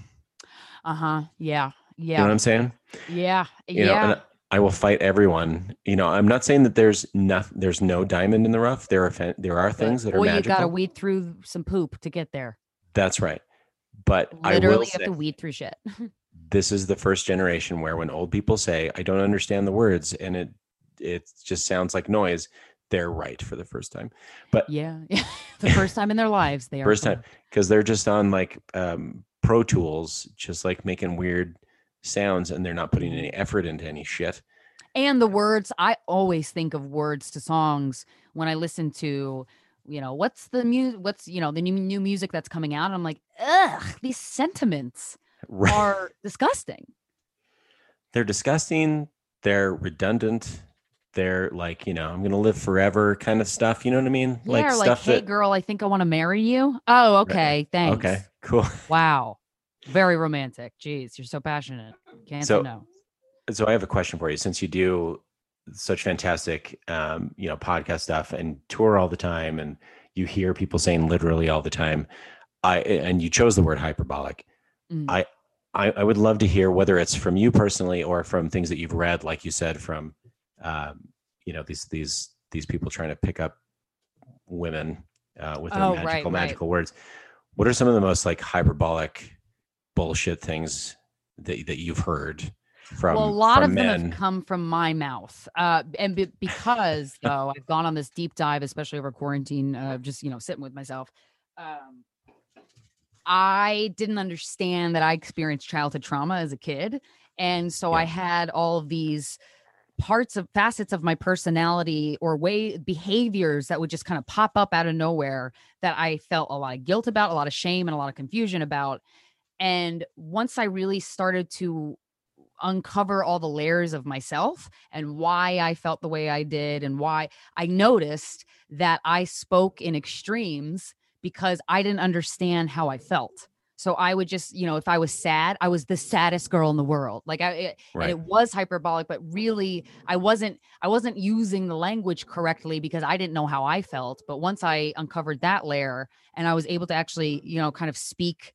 B: Uh huh. Yeah. Yeah.
A: You know what I'm saying?
B: Yeah.
A: You know,
B: Yeah.
A: and I will fight everyone. You know, I'm not saying that there's nothing, there's no diamond in the rough. There are there are things that are
B: well, you got to weed through some poop to get there.
A: That's right. But I
B: Literally,
A: will
B: have
A: say,
B: to weed through shit. <laughs>
A: this is the first generation where when old people say i don't understand the words and it it just sounds like noise they're right for the first time. But
B: yeah, <laughs> the first time in their lives they are
A: first time because they're just on like um pro tools just like making weird sounds and they're not putting any effort into any shit.
B: And the words, I always think of words to songs when I listen to, you know, what's the music, what's you know the new new music that's coming out. I'm like, ugh, these sentiments
A: right
B: are disgusting.
A: they're disgusting they're redundant they're like you know i'm gonna live forever kind of stuff you know what i mean
B: Yeah, like,
A: stuff
B: hey
A: that
B: girl, I think I want to marry you. Oh, okay, thanks.
A: okay cool <laughs>
B: Wow, very romantic. Jeez, you're so passionate. Can't
A: So-
B: say no.
A: so I have a question for you. Since you do such fantastic, um, you know, podcast stuff and tour all the time, and you hear people saying literally all the time, I and you chose the word hyperbolic.
B: Mm.
A: I, I I would love to hear whether it's from you personally or from things that you've read, like you said, from, um, you know, these these these people trying to pick up women uh, with their
B: Oh, right,
A: magical
B: right.
A: magical words. What are some of the most like hyperbolic bullshit things that that you've heard? From,
B: well, a lot of them have come from my mouth, uh, and be- because though I've gone on this deep dive, especially over quarantine, uh, just you know sitting with myself. Um, I didn't understand that I experienced childhood trauma as a kid, and so I had all of these parts of facets of my personality or way behaviors that would just kind of pop up out of nowhere that I felt a lot of guilt about, a lot of shame, and a lot of confusion about. And once I really started to uncover all the layers of myself and why I felt the way I did and why I noticed that I spoke in extremes because I didn't understand how I felt. So I would just, you know, if I was sad, I was the saddest girl in the world. Like I it, and
A: right.
B: it was hyperbolic, but really I wasn't I wasn't using the language correctly because I didn't know how I felt. But once I uncovered that layer and I was able to actually, you know, kind of speak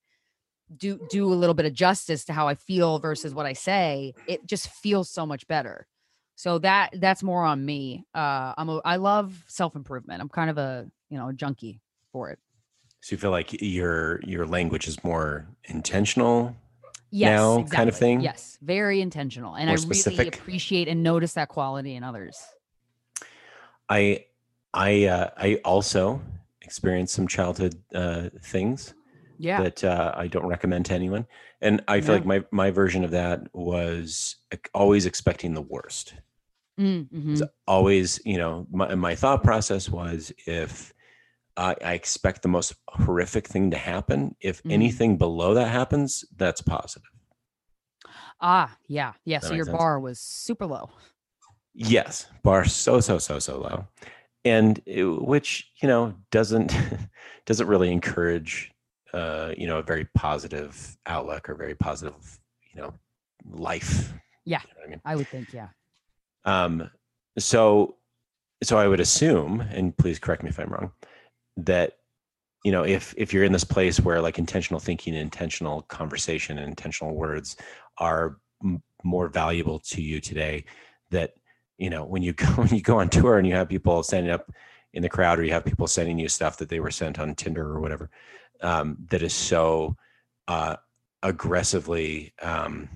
B: do do a little bit of justice to how I feel versus what I say, it just feels so much better. So that that's more on me. Uh I'm a I love self-improvement. I'm kind of a, you know, a junkie for it.
A: So you feel like your your language is more intentional.
B: Yes,
A: Now kind of thing?
B: Yes, very intentional. And
A: More
B: I really appreciate and notice that quality in others.
A: I I uh, I also experienced some childhood uh, things
B: Yeah.
A: that uh, I don't recommend to anyone, and I feel
B: Yeah.
A: like my my version of that was always expecting the worst.
B: Mm, mhm.
A: It's always, you know, my my thought process was if I, I expect the most horrific thing to happen, if
B: Mhm.
A: anything below that happens, that's positive.
B: Ah, yeah. Yeah.
A: That
B: So your
A: sense.
B: bar was super low.
A: Yes, bar so so so so low, and it- which you know doesn't <laughs> doesn't really encourage uh, you know a very positive outlook or very positive you know life.
B: Yeah.
A: You know I mean.
B: I would think, yeah.
A: Um, so so I would assume, and please correct me if I'm wrong, that you know if if you're in this place where like intentional thinking intentional conversation and intentional words are m- more valuable to you today that you know when you <laughs> go when you go on tour and you have people standing up in the crowd or you have people sending you stuff that they were sent on tinder or whatever um, that is so uh, aggressively um,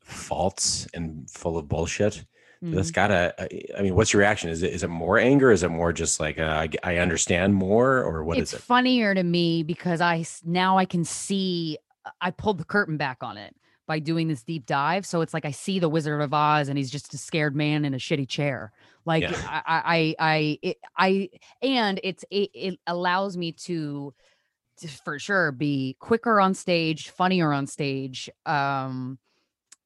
A: false and full of bullshit that's
B: Mhm.
A: gotta i mean what's your reaction is it is it more anger is it more just like uh, I, I understand more or what
B: it's
A: is it
B: funnier to me because I now I can see I pulled the curtain back on it by doing this deep dive. So it's like I see the Wizard of Oz and he's just a scared man in a shitty chair. Like
A: Yeah.
B: I I I I, it, I and it's it, it allows me to, to for sure be quicker on stage, funnier on stage. Um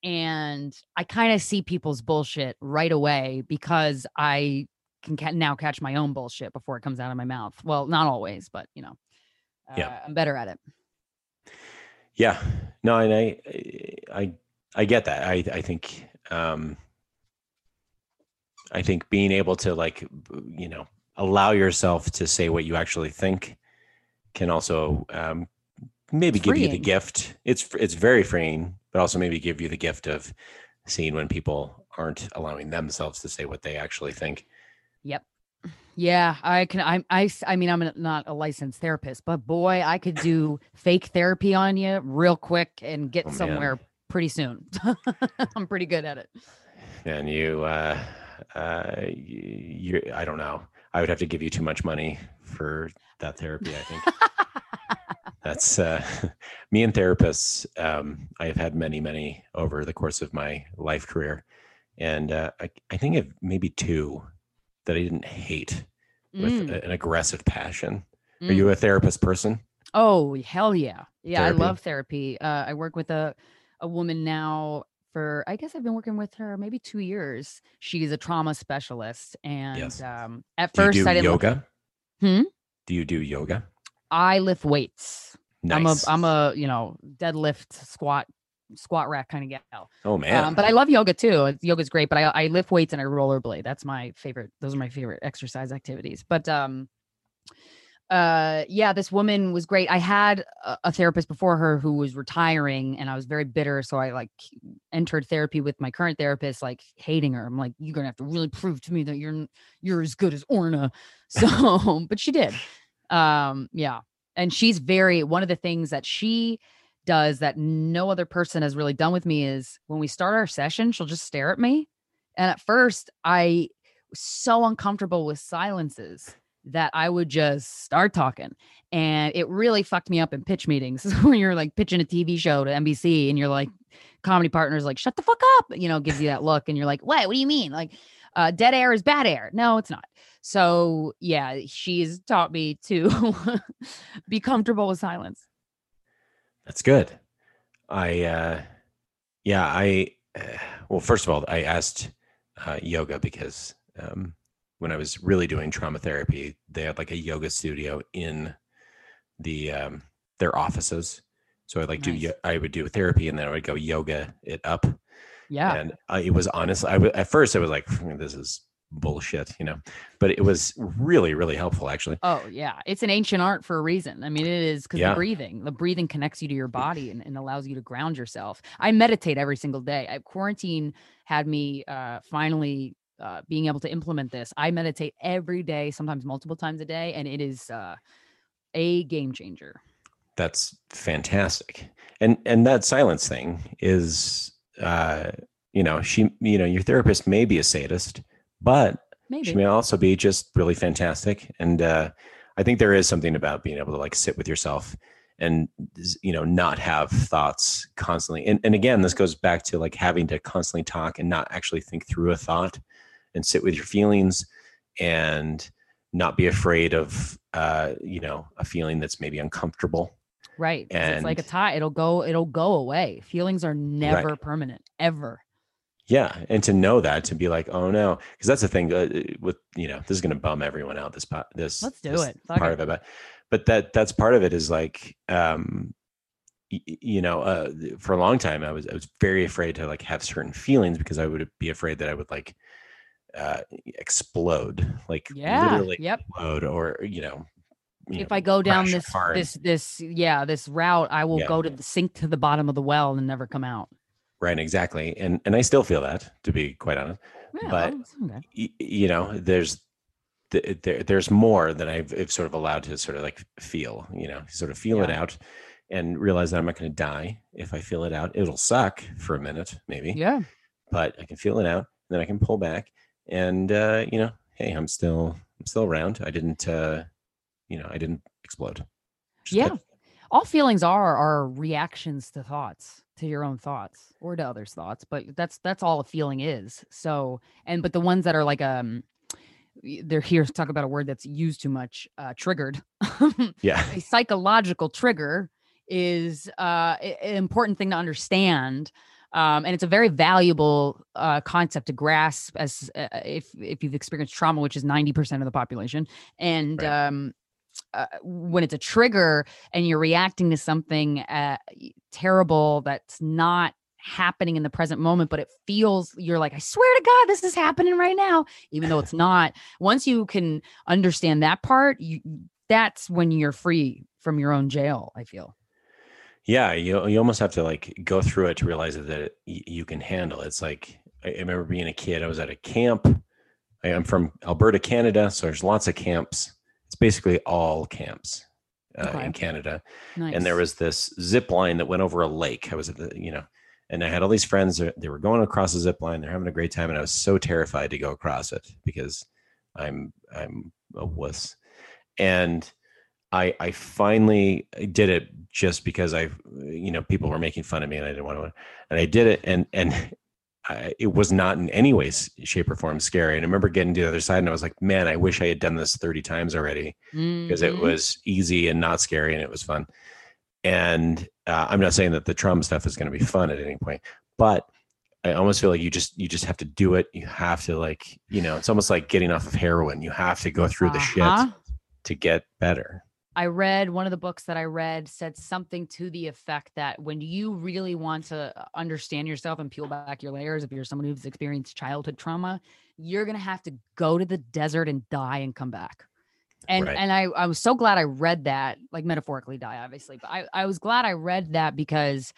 B: and I kind of see people's bullshit right away because I can ca- now catch my own bullshit before it comes out of my mouth. Well, not always, but you know, uh,
A: Yeah.
B: I'm better at it.
A: yeah no and i i i get that i i think um i think being able to like you know allow yourself to say what you actually think can also um maybe give you the gift it's it's very freeing but also maybe give you the gift of seeing when people aren't allowing themselves to say what they actually think
B: Yep. Yeah, I can. I, I, I mean, I'm not a licensed therapist, but boy, I could do <laughs> fake therapy on you real quick and get
A: Oh, man.
B: somewhere pretty soon. <laughs> I'm pretty good at it.
A: and you uh uh you i don't know i would have to give you too much money for that therapy i think <laughs> that's uh <laughs> me and therapists um i have had many many over the course of my life career and uh i, I think of maybe two that i didn't hate with
B: Mm,
A: an aggressive passion are
B: mm.
A: you a therapist person
B: Oh hell yeah, yeah!
A: Therapy?
B: I love therapy. Uh, I work with a a woman now for I guess I've been working with her maybe two years. She's a trauma specialist, and
A: Yes.
B: um, at
A: do you
B: first
A: do
B: I didn't.
A: yoga
B: Hmm?
A: do you do yoga
B: I lift weights.
A: nice
B: I'm a I'm a you know deadlift squat squat rack kind of gal.
A: oh man
B: Um, but I love yoga too. Yoga's great, but I, I lift weights and I rollerblade. That's my favorite. Those are my favorite exercise activities. But um, uh, yeah, this woman was great. I had a, a therapist before her who was retiring, and I was very bitter. So I like entered therapy with my current therapist, like hating her. I'm like, you're gonna have to really prove to me that you're you're as good as Orna. <laughs> So, but she did. Um, yeah, and she's very one of the things that she does that no other person has really done with me is when we start our session, she'll just stare at me. And at first, I was so uncomfortable with silences that I would just start talking. And it really fucked me up in pitch meetings <laughs> when you're like pitching a TV show to NBC and you're like, comedy partners like, shut the fuck up, you know, gives you that look. And you're like, what? What do you mean? Like, uh, dead air is bad air. No, it's not. So yeah, she's taught me to <laughs> be comfortable with silence.
A: That's good. I, uh, yeah, I, uh, <sighs> well, first of all, I asked uh, yoga because um, when I was really doing trauma therapy, they had like a yoga studio in the um, their offices. So I'd like do
B: Nice.
A: yo- I would do therapy and then I would go yoga it up.
B: Yeah.
A: And I, it was honestly, I w- at first I was like, this is bullshit, you know, but it was really, really helpful actually.
B: Oh yeah, it's an ancient art for a reason. I mean, it is because
A: Yeah.
B: the breathing, the breathing connects you to your body and, and allows you to ground yourself. I meditate every single day. I, quarantine had me uh, finally uh, being able to implement this. I meditate every day, sometimes multiple times a day, and it is uh, a game changer.
A: That's fantastic. And and that silence thing is uh you know, she you know, your therapist may be a sadist, but
B: Maybe.
A: she may also be just really fantastic. And uh I think there is something about being able to like sit with yourself and you know not have thoughts constantly. And, and again this goes back to like having to constantly talk and not actually think through a thought and sit with your feelings and not be afraid of uh you know a feeling that's maybe uncomfortable
B: right. 'cause it's like a
A: and-
B: tie. It'll go. It'll go away. Feelings are never permanent, ever.
A: Yeah, and to know that to be like, oh no, because that's the thing uh, with you know this is going to bum everyone out. This part, this
B: Let's do
A: this
B: it. Fuck
A: part
B: it.
A: of it, but but that that's part of it is like um y- you know uh for a long time I was I was very afraid to like have certain feelings because I would be afraid that I would like uh explode like
B: Yeah.
A: literally
B: Yep.
A: explode or you know
B: if
A: know,
B: I go down this
A: car and-
B: this this yeah this route, I will
A: Yeah.
B: go to the sink to the bottom of the well and never come out.
A: right, exactly, and and I still feel that to be quite honest.
B: Yeah,
A: But-
B: okay.
A: y- you know there's th- there, there's more than I've, sort of allowed to sort of like feel you know sort of feel it out and realize that i'm not going to die if i feel it out it'll suck for a minute maybe
B: yeah,
A: but i can feel it out and then i can pull back and uh you know hey i'm still i'm still around i didn't uh you know i didn't explode
B: Yeah.
A: good.
B: all feelings are are reactions to thoughts to your own thoughts or to others thoughts but that's that's all a feeling is so and but the ones that are like um they're here to talk about a word that's used too much uh triggered <laughs>
A: yeah
B: a psychological trigger is uh an important thing to understand um, and it's a very valuable uh, concept to grasp as uh, if if you've experienced trauma, which is ninety percent of the population, and
A: Right.
B: um, uh, when it's a trigger and you're reacting to something uh, terrible that's not happening in the present moment, but it feels you're like, I swear to God, this is happening right now, even though it's not. Once you can understand that part, you that's when you're free from your own jail. I feel.
A: yeah you, you almost have to like go through it to realize that it, you can handle it. it's like I, I remember being a kid i was at a camp i'm from alberta canada so there's lots of camps it's basically all camps uh,
B: Okay.
A: in canada
B: Nice.
A: and there was this zip line that went over a lake i was at the you know and i had all these friends that- they were going across the zip line they're having a great time and i was so terrified to go across it because i'm i'm a wuss and I I finally did it just because I you know people were making fun of me and I didn't want to and I did it and and <laughs> I, it was not in any way shape or form scary. And I remember getting to the other side and I was like man I wish I had done this 30 times already. Because it
B: Mhm.
A: was easy and not scary and it was fun. And uh, I'm not saying that the trauma stuff is going to be fun at any point but I almost feel like you just you just have to do it. You have to like you know it's almost like getting off of heroin. You have to go through the
B: Uh-huh.
A: shit to get better
B: I read one of the books that I read said something to the effect that when you really want to uh, understand yourself and peel back your layers, if you're someone who's experienced childhood trauma, you're gonna have to go to the desert and die and come back. And
A: Right.
B: and I, I was so glad I read that, like metaphorically die, obviously, but I, I was glad I read that because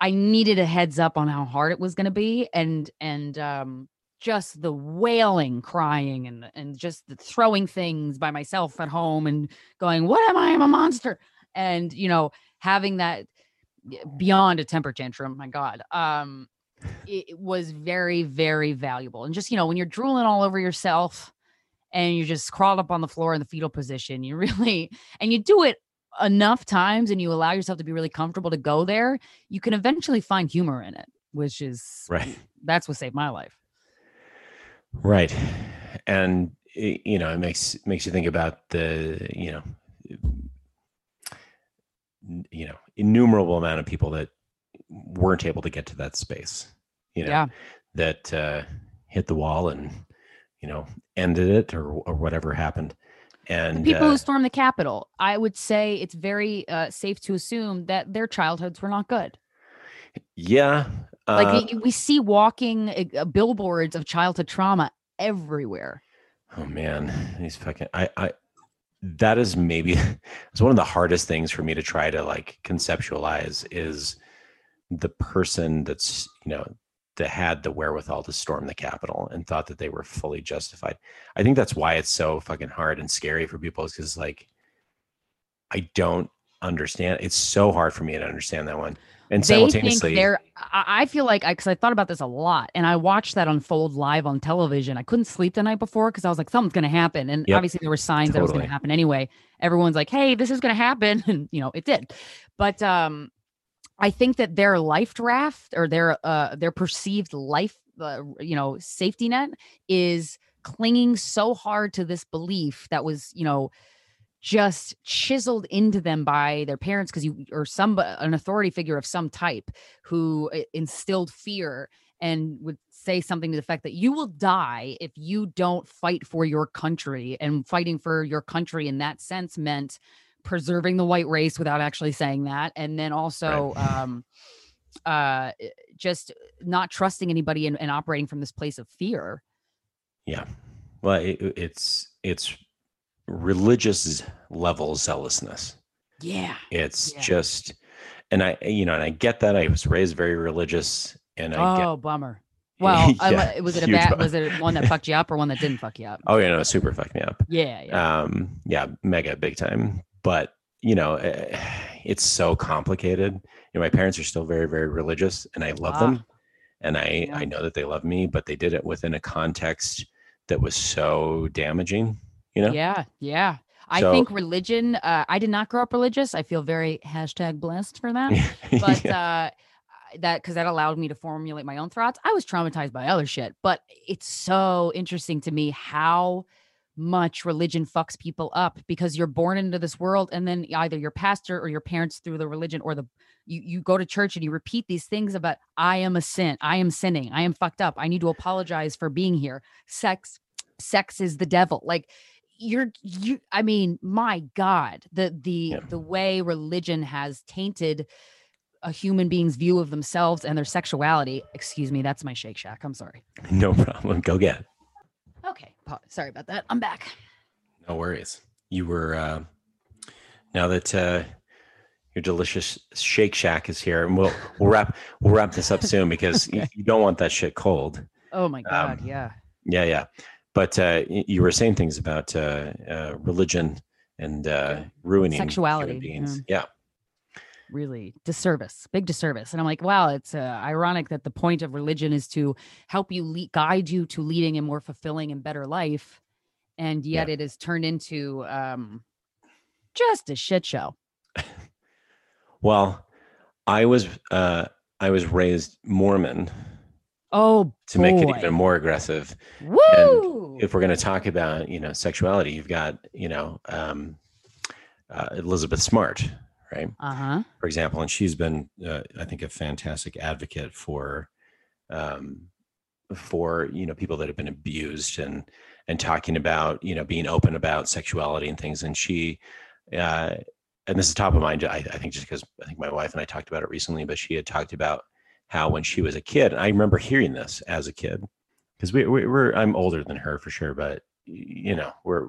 B: I needed a heads up on how hard it was gonna be. And and um just the wailing, crying, and and just the throwing things by myself at home and going, "What am I? I'm a monster!" And you know, having that beyond a temper tantrum, my God, um, it, was very, very valuable. And just you know, when you're drooling all over yourself and you're just crawled up on the floor in the fetal position, you <laughs> really and you do it enough times and you allow yourself to be really comfortable to go there, you can eventually find humor in it, which is
A: right
B: that's what saved my life.
A: Right. And you know, it makes makes you think about the, you know, you know, innumerable amount of people that weren't able to get to that space. You know,
B: Yeah.
A: that uh hit the wall and you know, ended it or or whatever happened. And
B: The people
A: uh,
B: who stormed the Capitol, I would say it's very uh, safe to assume that their childhoods were not good.
A: yeah,
B: Like
A: uh,
B: we see walking uh, billboards of childhood trauma everywhere.
A: Oh man, these fucking I I that is maybe <laughs> it's one of the hardest things for me to try to like conceptualize is the person that's you know that had the wherewithal to storm the Capitol and thought that they were fully justified. I think that's why it's so fucking hard and scary for people is because like I don't understand. It's so hard for me to understand that one. And
B: They think
A: simultaneously,
B: they're. I feel like because I, thought about this a lot, and I watched that unfold live on television. I couldn't sleep the night before because I was like, something's going to happen, and
A: Yep.
B: obviously there were signs that it was going to happen anyway. Everyone's like, "Hey, this is going to happen," <laughs> and you know, it did. But um, I think that their life draft or their uh their perceived life, uh, you know, safety net is clinging so hard to this belief that was, you know, just chiseled into them by their parents because you or some an authority figure of some type who instilled fear and would say something to the effect that you will die if you don't fight for your country and fighting for your country in that sense meant preserving the white race without actually saying that and then also um uh just not trusting anybody and, and operating from this place of fear
A: Yeah. Well, it, it's it's religious level zealousness.
B: Yeah.
A: It's
B: Yeah.
A: just, and I, you know, and I get that. I was raised very religious, and I get,
B: Oh, bummer. Well, <laughs> I- was it a bad?
A: bummer.
B: Was it one that fucked you up or one that didn't fuck you up? <laughs>
A: oh, yeah, know, super fucked me up.
B: Yeah, yeah.
A: Um, yeah, mega big time. But you know, eh, it's so complicated. You know, my parents are still very, very religious, and I love them, and I,
B: Yeah.
A: I know that they love me, but they did it within a context that was so damaging. You know,
B: Yeah, yeah. I
A: So-
B: think religion. Uh, I did not grow up religious. I feel very hashtag blessed for that. <laughs> But
A: Yeah.
B: uh, that because that allowed me to formulate my own thoughts. I was traumatized by other shit, but it's so interesting to me how much religion fucks people up because you're born into this world and then either your pastor or your parents through the religion or the you you go to church and you repeat these things about I am a sin, I am sinning, I am fucked up, I need to apologize for being here. Sex sex is the devil. Like you're you I mean, my god, the the
A: Yeah.
B: the way religion has tainted a human being's view of themselves and their sexuality. Excuse me, that's my Shake Shack. I'm sorry. <laughs>
A: no problem. Go get. it.
B: Okay, sorry about that. I'm back.
A: No worries. You were uh, now that uh, your delicious Shake Shack is here, and we'll we'll wrap we'll wrap this up soon because <laughs> you, you don't want that shit cold.
B: Oh my god,
A: Um,
B: yeah.
A: Yeah, yeah. But uh, you were saying things about uh, uh, religion and uh, ruining human
B: Sexuality,
A: beings. Yeah.
B: really disservice big disservice. And i'm like wow it's uh, ironic that the point of religion is to help you guide you to leading a more fulfilling and better life and yet it is turned into um just a shit show. <laughs>
A: Well, I was uh, I was raised Mormon
B: oh
A: to make it even more aggressive.
B: woo!
A: if we're going to talk about you know sexuality you've got you know um, uh, elizabeth smart right?
B: Uh-huh.
A: For example and she's been uh, i think a fantastic advocate for um, for you know people that have been abused and and talking about you know being open about sexuality and things. And she uh, and this is top of mind I, I think just because i think my wife and i talked about it recently but she had talked about how when she was a kid i remember hearing this as a kid because we, we, we're i'm older than her for sure but you know we're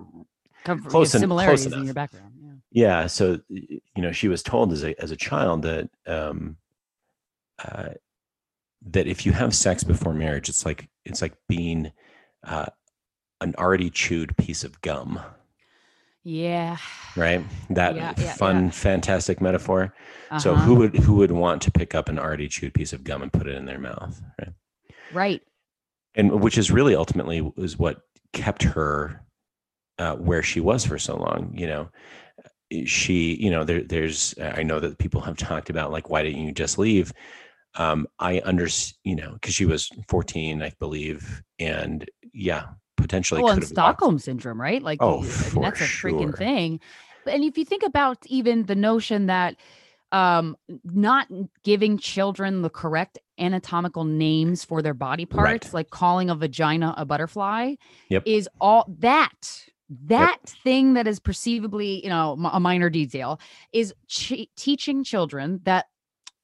B: Come from
A: Close close
B: similarities in your background yeah.
A: Yeah so you know she was told as a as a child that um uh that if you have sex before marriage it's like it's like being uh an already chewed piece of gum
B: yeah.
A: Right? That
B: Yeah, yeah,
A: fun fantastic metaphor. So
B: uh-huh.
A: who would who would want to pick up an already chewed piece of gum and put it in their mouth right?
B: Right.
A: And which is really ultimately was what kept her uh, where she was for so long you know? She you know there, there's i know that people have talked about like why didn't you just leave? Um i under you know because she was 14 i believe and yeah potentially
B: well, and Stockholm syndrome, right? Like,
A: Oh,
B: I mean, that's a freaking
A: sure.
B: thing. And if you think about even the notion that um not giving children the correct anatomical names for their body
A: Right.
B: parts like calling a vagina a butterfly
A: Yep.
B: is all that that thing that is perceivably you know a minor detail is ch- teaching children that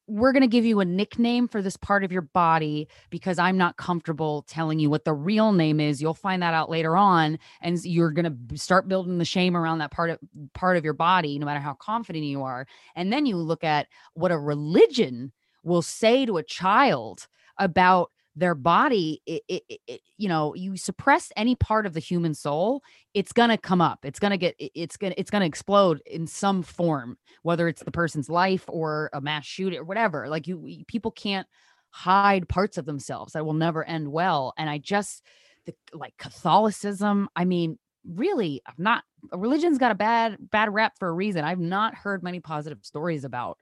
B: we're going to give you a nickname for this part of your body because I'm not comfortable telling you what the real name is. You'll find that out later on, and you're going to start building the shame around that part of part of your body, no matter how confident you are. And then you look at what a religion will say to a child about their body. It, it, it- you know, you suppress any part of the human soul, it's gonna come up. It's gonna get. It's gonna. It's gonna explode in some form whether it's the person's life or a mass shooting or whatever. Like you, people can't hide parts of themselves that will never end well. And I just, the like Catholicism. I mean, really, I'm not. Religion's got a bad bad rap for a reason. I've not heard many positive stories about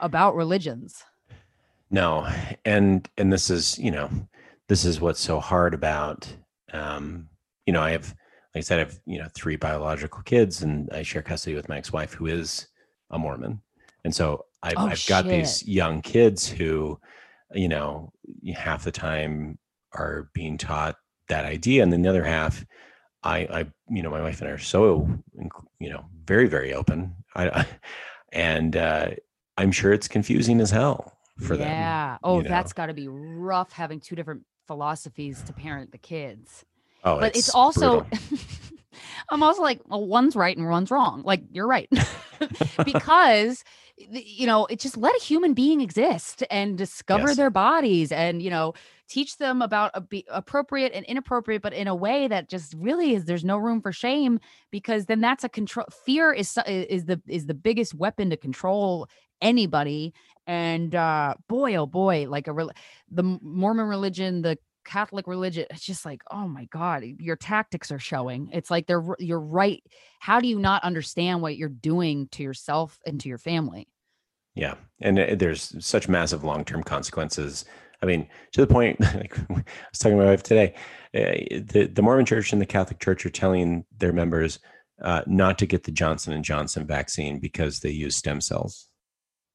B: about religions.
A: No and and this is you know this is what's so hard about um you know i have like i said i have you know three biological kids and i share custody with my ex-wife who is a mormon. And so i've,
B: Oh,
A: I've got these young kids who you know half the time are being taught that idea and then the other half i i you know my wife and i are so you know very very open. I, I and uh i'm sure it's confusing as hell for them
B: yeah. Oh, that's got to be rough having two different philosophies to parent the kids.
A: Oh,
B: but it's, also. <laughs> I'm also like, well, one's right and one's wrong. Like, you're right. <laughs> because you know, it just let a human being exist and discover
A: Yes.
B: their bodies and, you know, teach them about appropriate and inappropriate, but in a way that just really is there's no room for shame because then that's a control fear is is the is the biggest weapon to control anybody and uh boy oh boy like a rel the mormon religion the catholic religion it's just like oh my god your tactics are showing it's like they're you're right how do you not understand what you're doing to yourself and to your family
A: Yeah, and uh, there's such massive long-term consequences. I mean, to the point, <laughs> like I was talking to my wife today, uh, the the Mormon Church and the Catholic Church are telling their members uh, not to get the Johnson and Johnson vaccine because they use stem cells.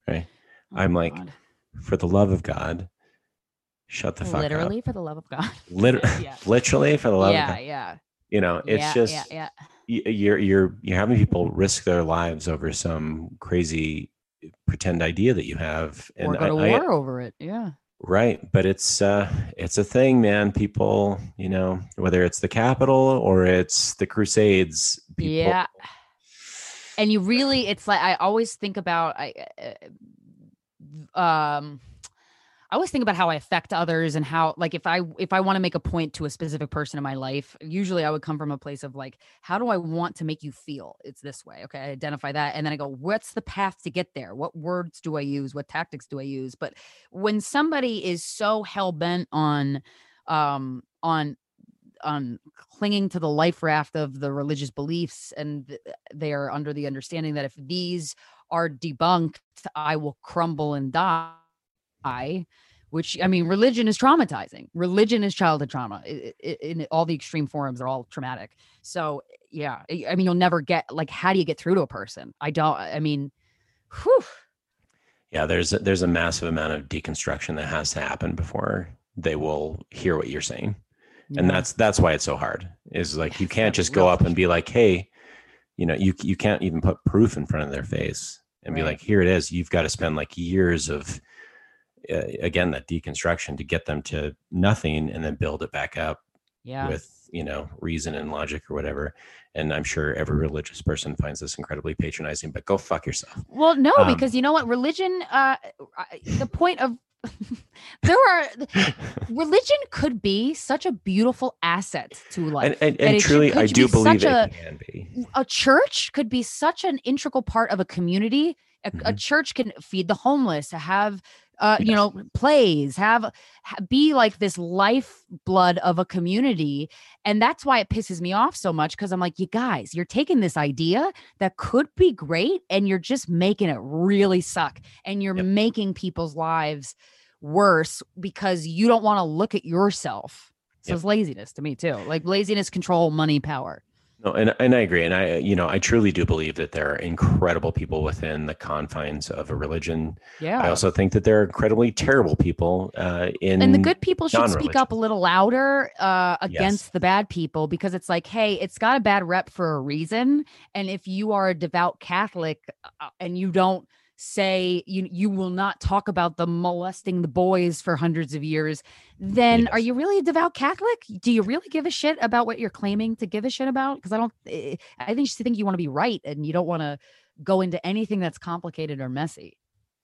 A: Right?
B: Oh
A: I'm like,
B: God.
A: For the love of God, shut the fuck up.
B: literally
A: up.
B: for the love of god <laughs>
A: Liter-
B: Yeah. <laughs>
A: literally, for the love of
B: yeah
A: God.
B: yeah
A: You know, it's
B: yeah,
A: just
B: yeah yeah
A: you're you're you're having people risk their lives over some crazy pretend idea that you have
B: or go to
A: I- I-
B: over it yeah
A: right but it's uh it's a thing man people you know whether it's the capitol or it's the crusades people,
B: Yeah. and you really it's like i always think about i uh, um i always think about how i affect others and how like if i if i want to make a point to a specific person in my life usually i would come from a place of like how do i want to make you feel? It's this way okay i identify that and then i go what's the path to get there? What words do i use? What tactics do i use? But when somebody is so hell-bent on um on on clinging to the life raft of the religious beliefs and th- they are under the understanding that if these are debunked i will crumble and die which i mean religion is traumatizing. Religion is childhood trauma. In all the extreme forms are all traumatic. So yeah i mean you'll never get like how do you get through to a person? I don't i mean whew,
A: yeah there's a, there's a massive amount of deconstruction that has to happen before they will hear what you're saying. And that's that's why it's so hard is like you <laughs> can't just go up and be like hey you know you you can't even put proof in front of their face and be like here it is. You've got to spend like years of uh, again that deconstruction to get them to nothing and then build it back up
B: yeah.
A: with you know reason and logic or whatever. And i'm sure every religious person finds this incredibly patronizing but go fuck yourself.
B: Well, no,
A: Um,
B: because you know what? religion uh the point of <laughs> there are religion could be such a beautiful asset to life.
A: and, and,
B: and
A: and
B: it should-
A: truly i do
B: be
A: believe it
B: a-
A: can be
B: a church could be such an integral part of a community. A, a
A: Mhm.
B: church can feed the homeless, have uh, you know plays, have be like this lifeblood of a community, and that's why it pisses me off so much because I'm like, you guys, you're taking this idea that could be great, and you're just making it really suck, and you're
A: Yep.
B: making people's lives worse because you don't want to look at yourself. So
A: Yep.
B: it's laziness to me too. Like laziness, control, money, power.
A: No, and and I agree, and I you know I truly do believe that there are incredible people within the confines of a religion.
B: Yeah.
A: I also think that there are incredibly terrible people uh, in
B: and the good people should speak up a little louder uh, against
A: Yes.
B: the bad people because it's like hey it's got a bad rep for a reason and if you are a devout catholic uh, and you don't say you you will not talk about the molesting the boys for hundreds of years then are you really a devout catholic do you really give a shit about what you're claiming to give a shit about because i don't eh, i think you think you want to be right and you don't want to go into anything that's complicated or messy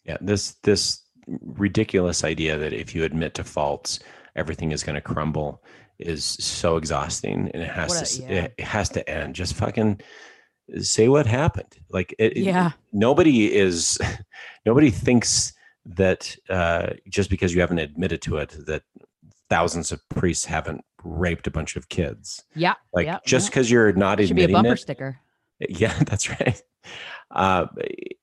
A: Yeah, this this ridiculous idea that if you admit to faults, everything is going to crumble is so exhausting, and it has
B: What
A: to
B: yeah.
A: it has to end. Just fucking say what happened. Like it, it-
B: yeah
A: nobody is <laughs> nobody thinks that uh, just because you haven't admitted to it that thousands of priests haven't raped a bunch of kids.
B: yeah
A: Like
B: yeah,
A: just
B: yeah.
A: because you're not
B: It should be a
A: admitting
B: bumper
A: it,
B: sticker <laughs>
A: yeah, that's right. Uh,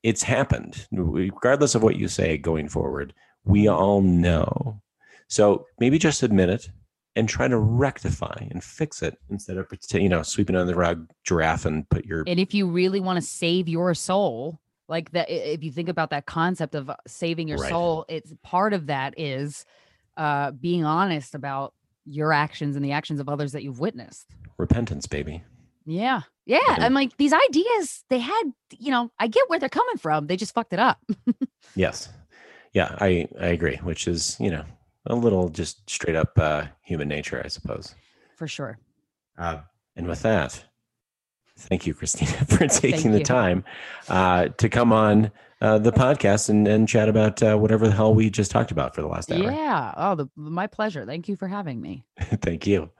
A: it's happened. Regardless of what you say going forward, we all know. So maybe just admit it and try to rectify and fix it instead of you know sweeping under the rug, giraffe, and put your
B: And if you really want to save your soul, like that, if you think about that concept of uh, saving your
A: Right.
B: soul, it's part of that is uh, being honest about your actions and the actions of others that you've witnessed.
A: repentance, baby.
B: Yeah. Yeah.
A: Yeah.
B: I'm like, these ideas, they had, you know, I get where they're coming from. They just fucked it up. <laughs>
A: Yes, yeah, I I agree. Which is you know a little just straight up uh, human nature, I suppose.
B: For sure.
A: Uh, and with that, Thank you, Krystyna, <laughs> for taking the
B: you.
A: time uh, to come on uh, the podcast and, and chat about uh, whatever the hell we just talked about for the last hour.
B: Yeah. Oh, the, my pleasure. Thank you for having me. <laughs>
A: Thank you.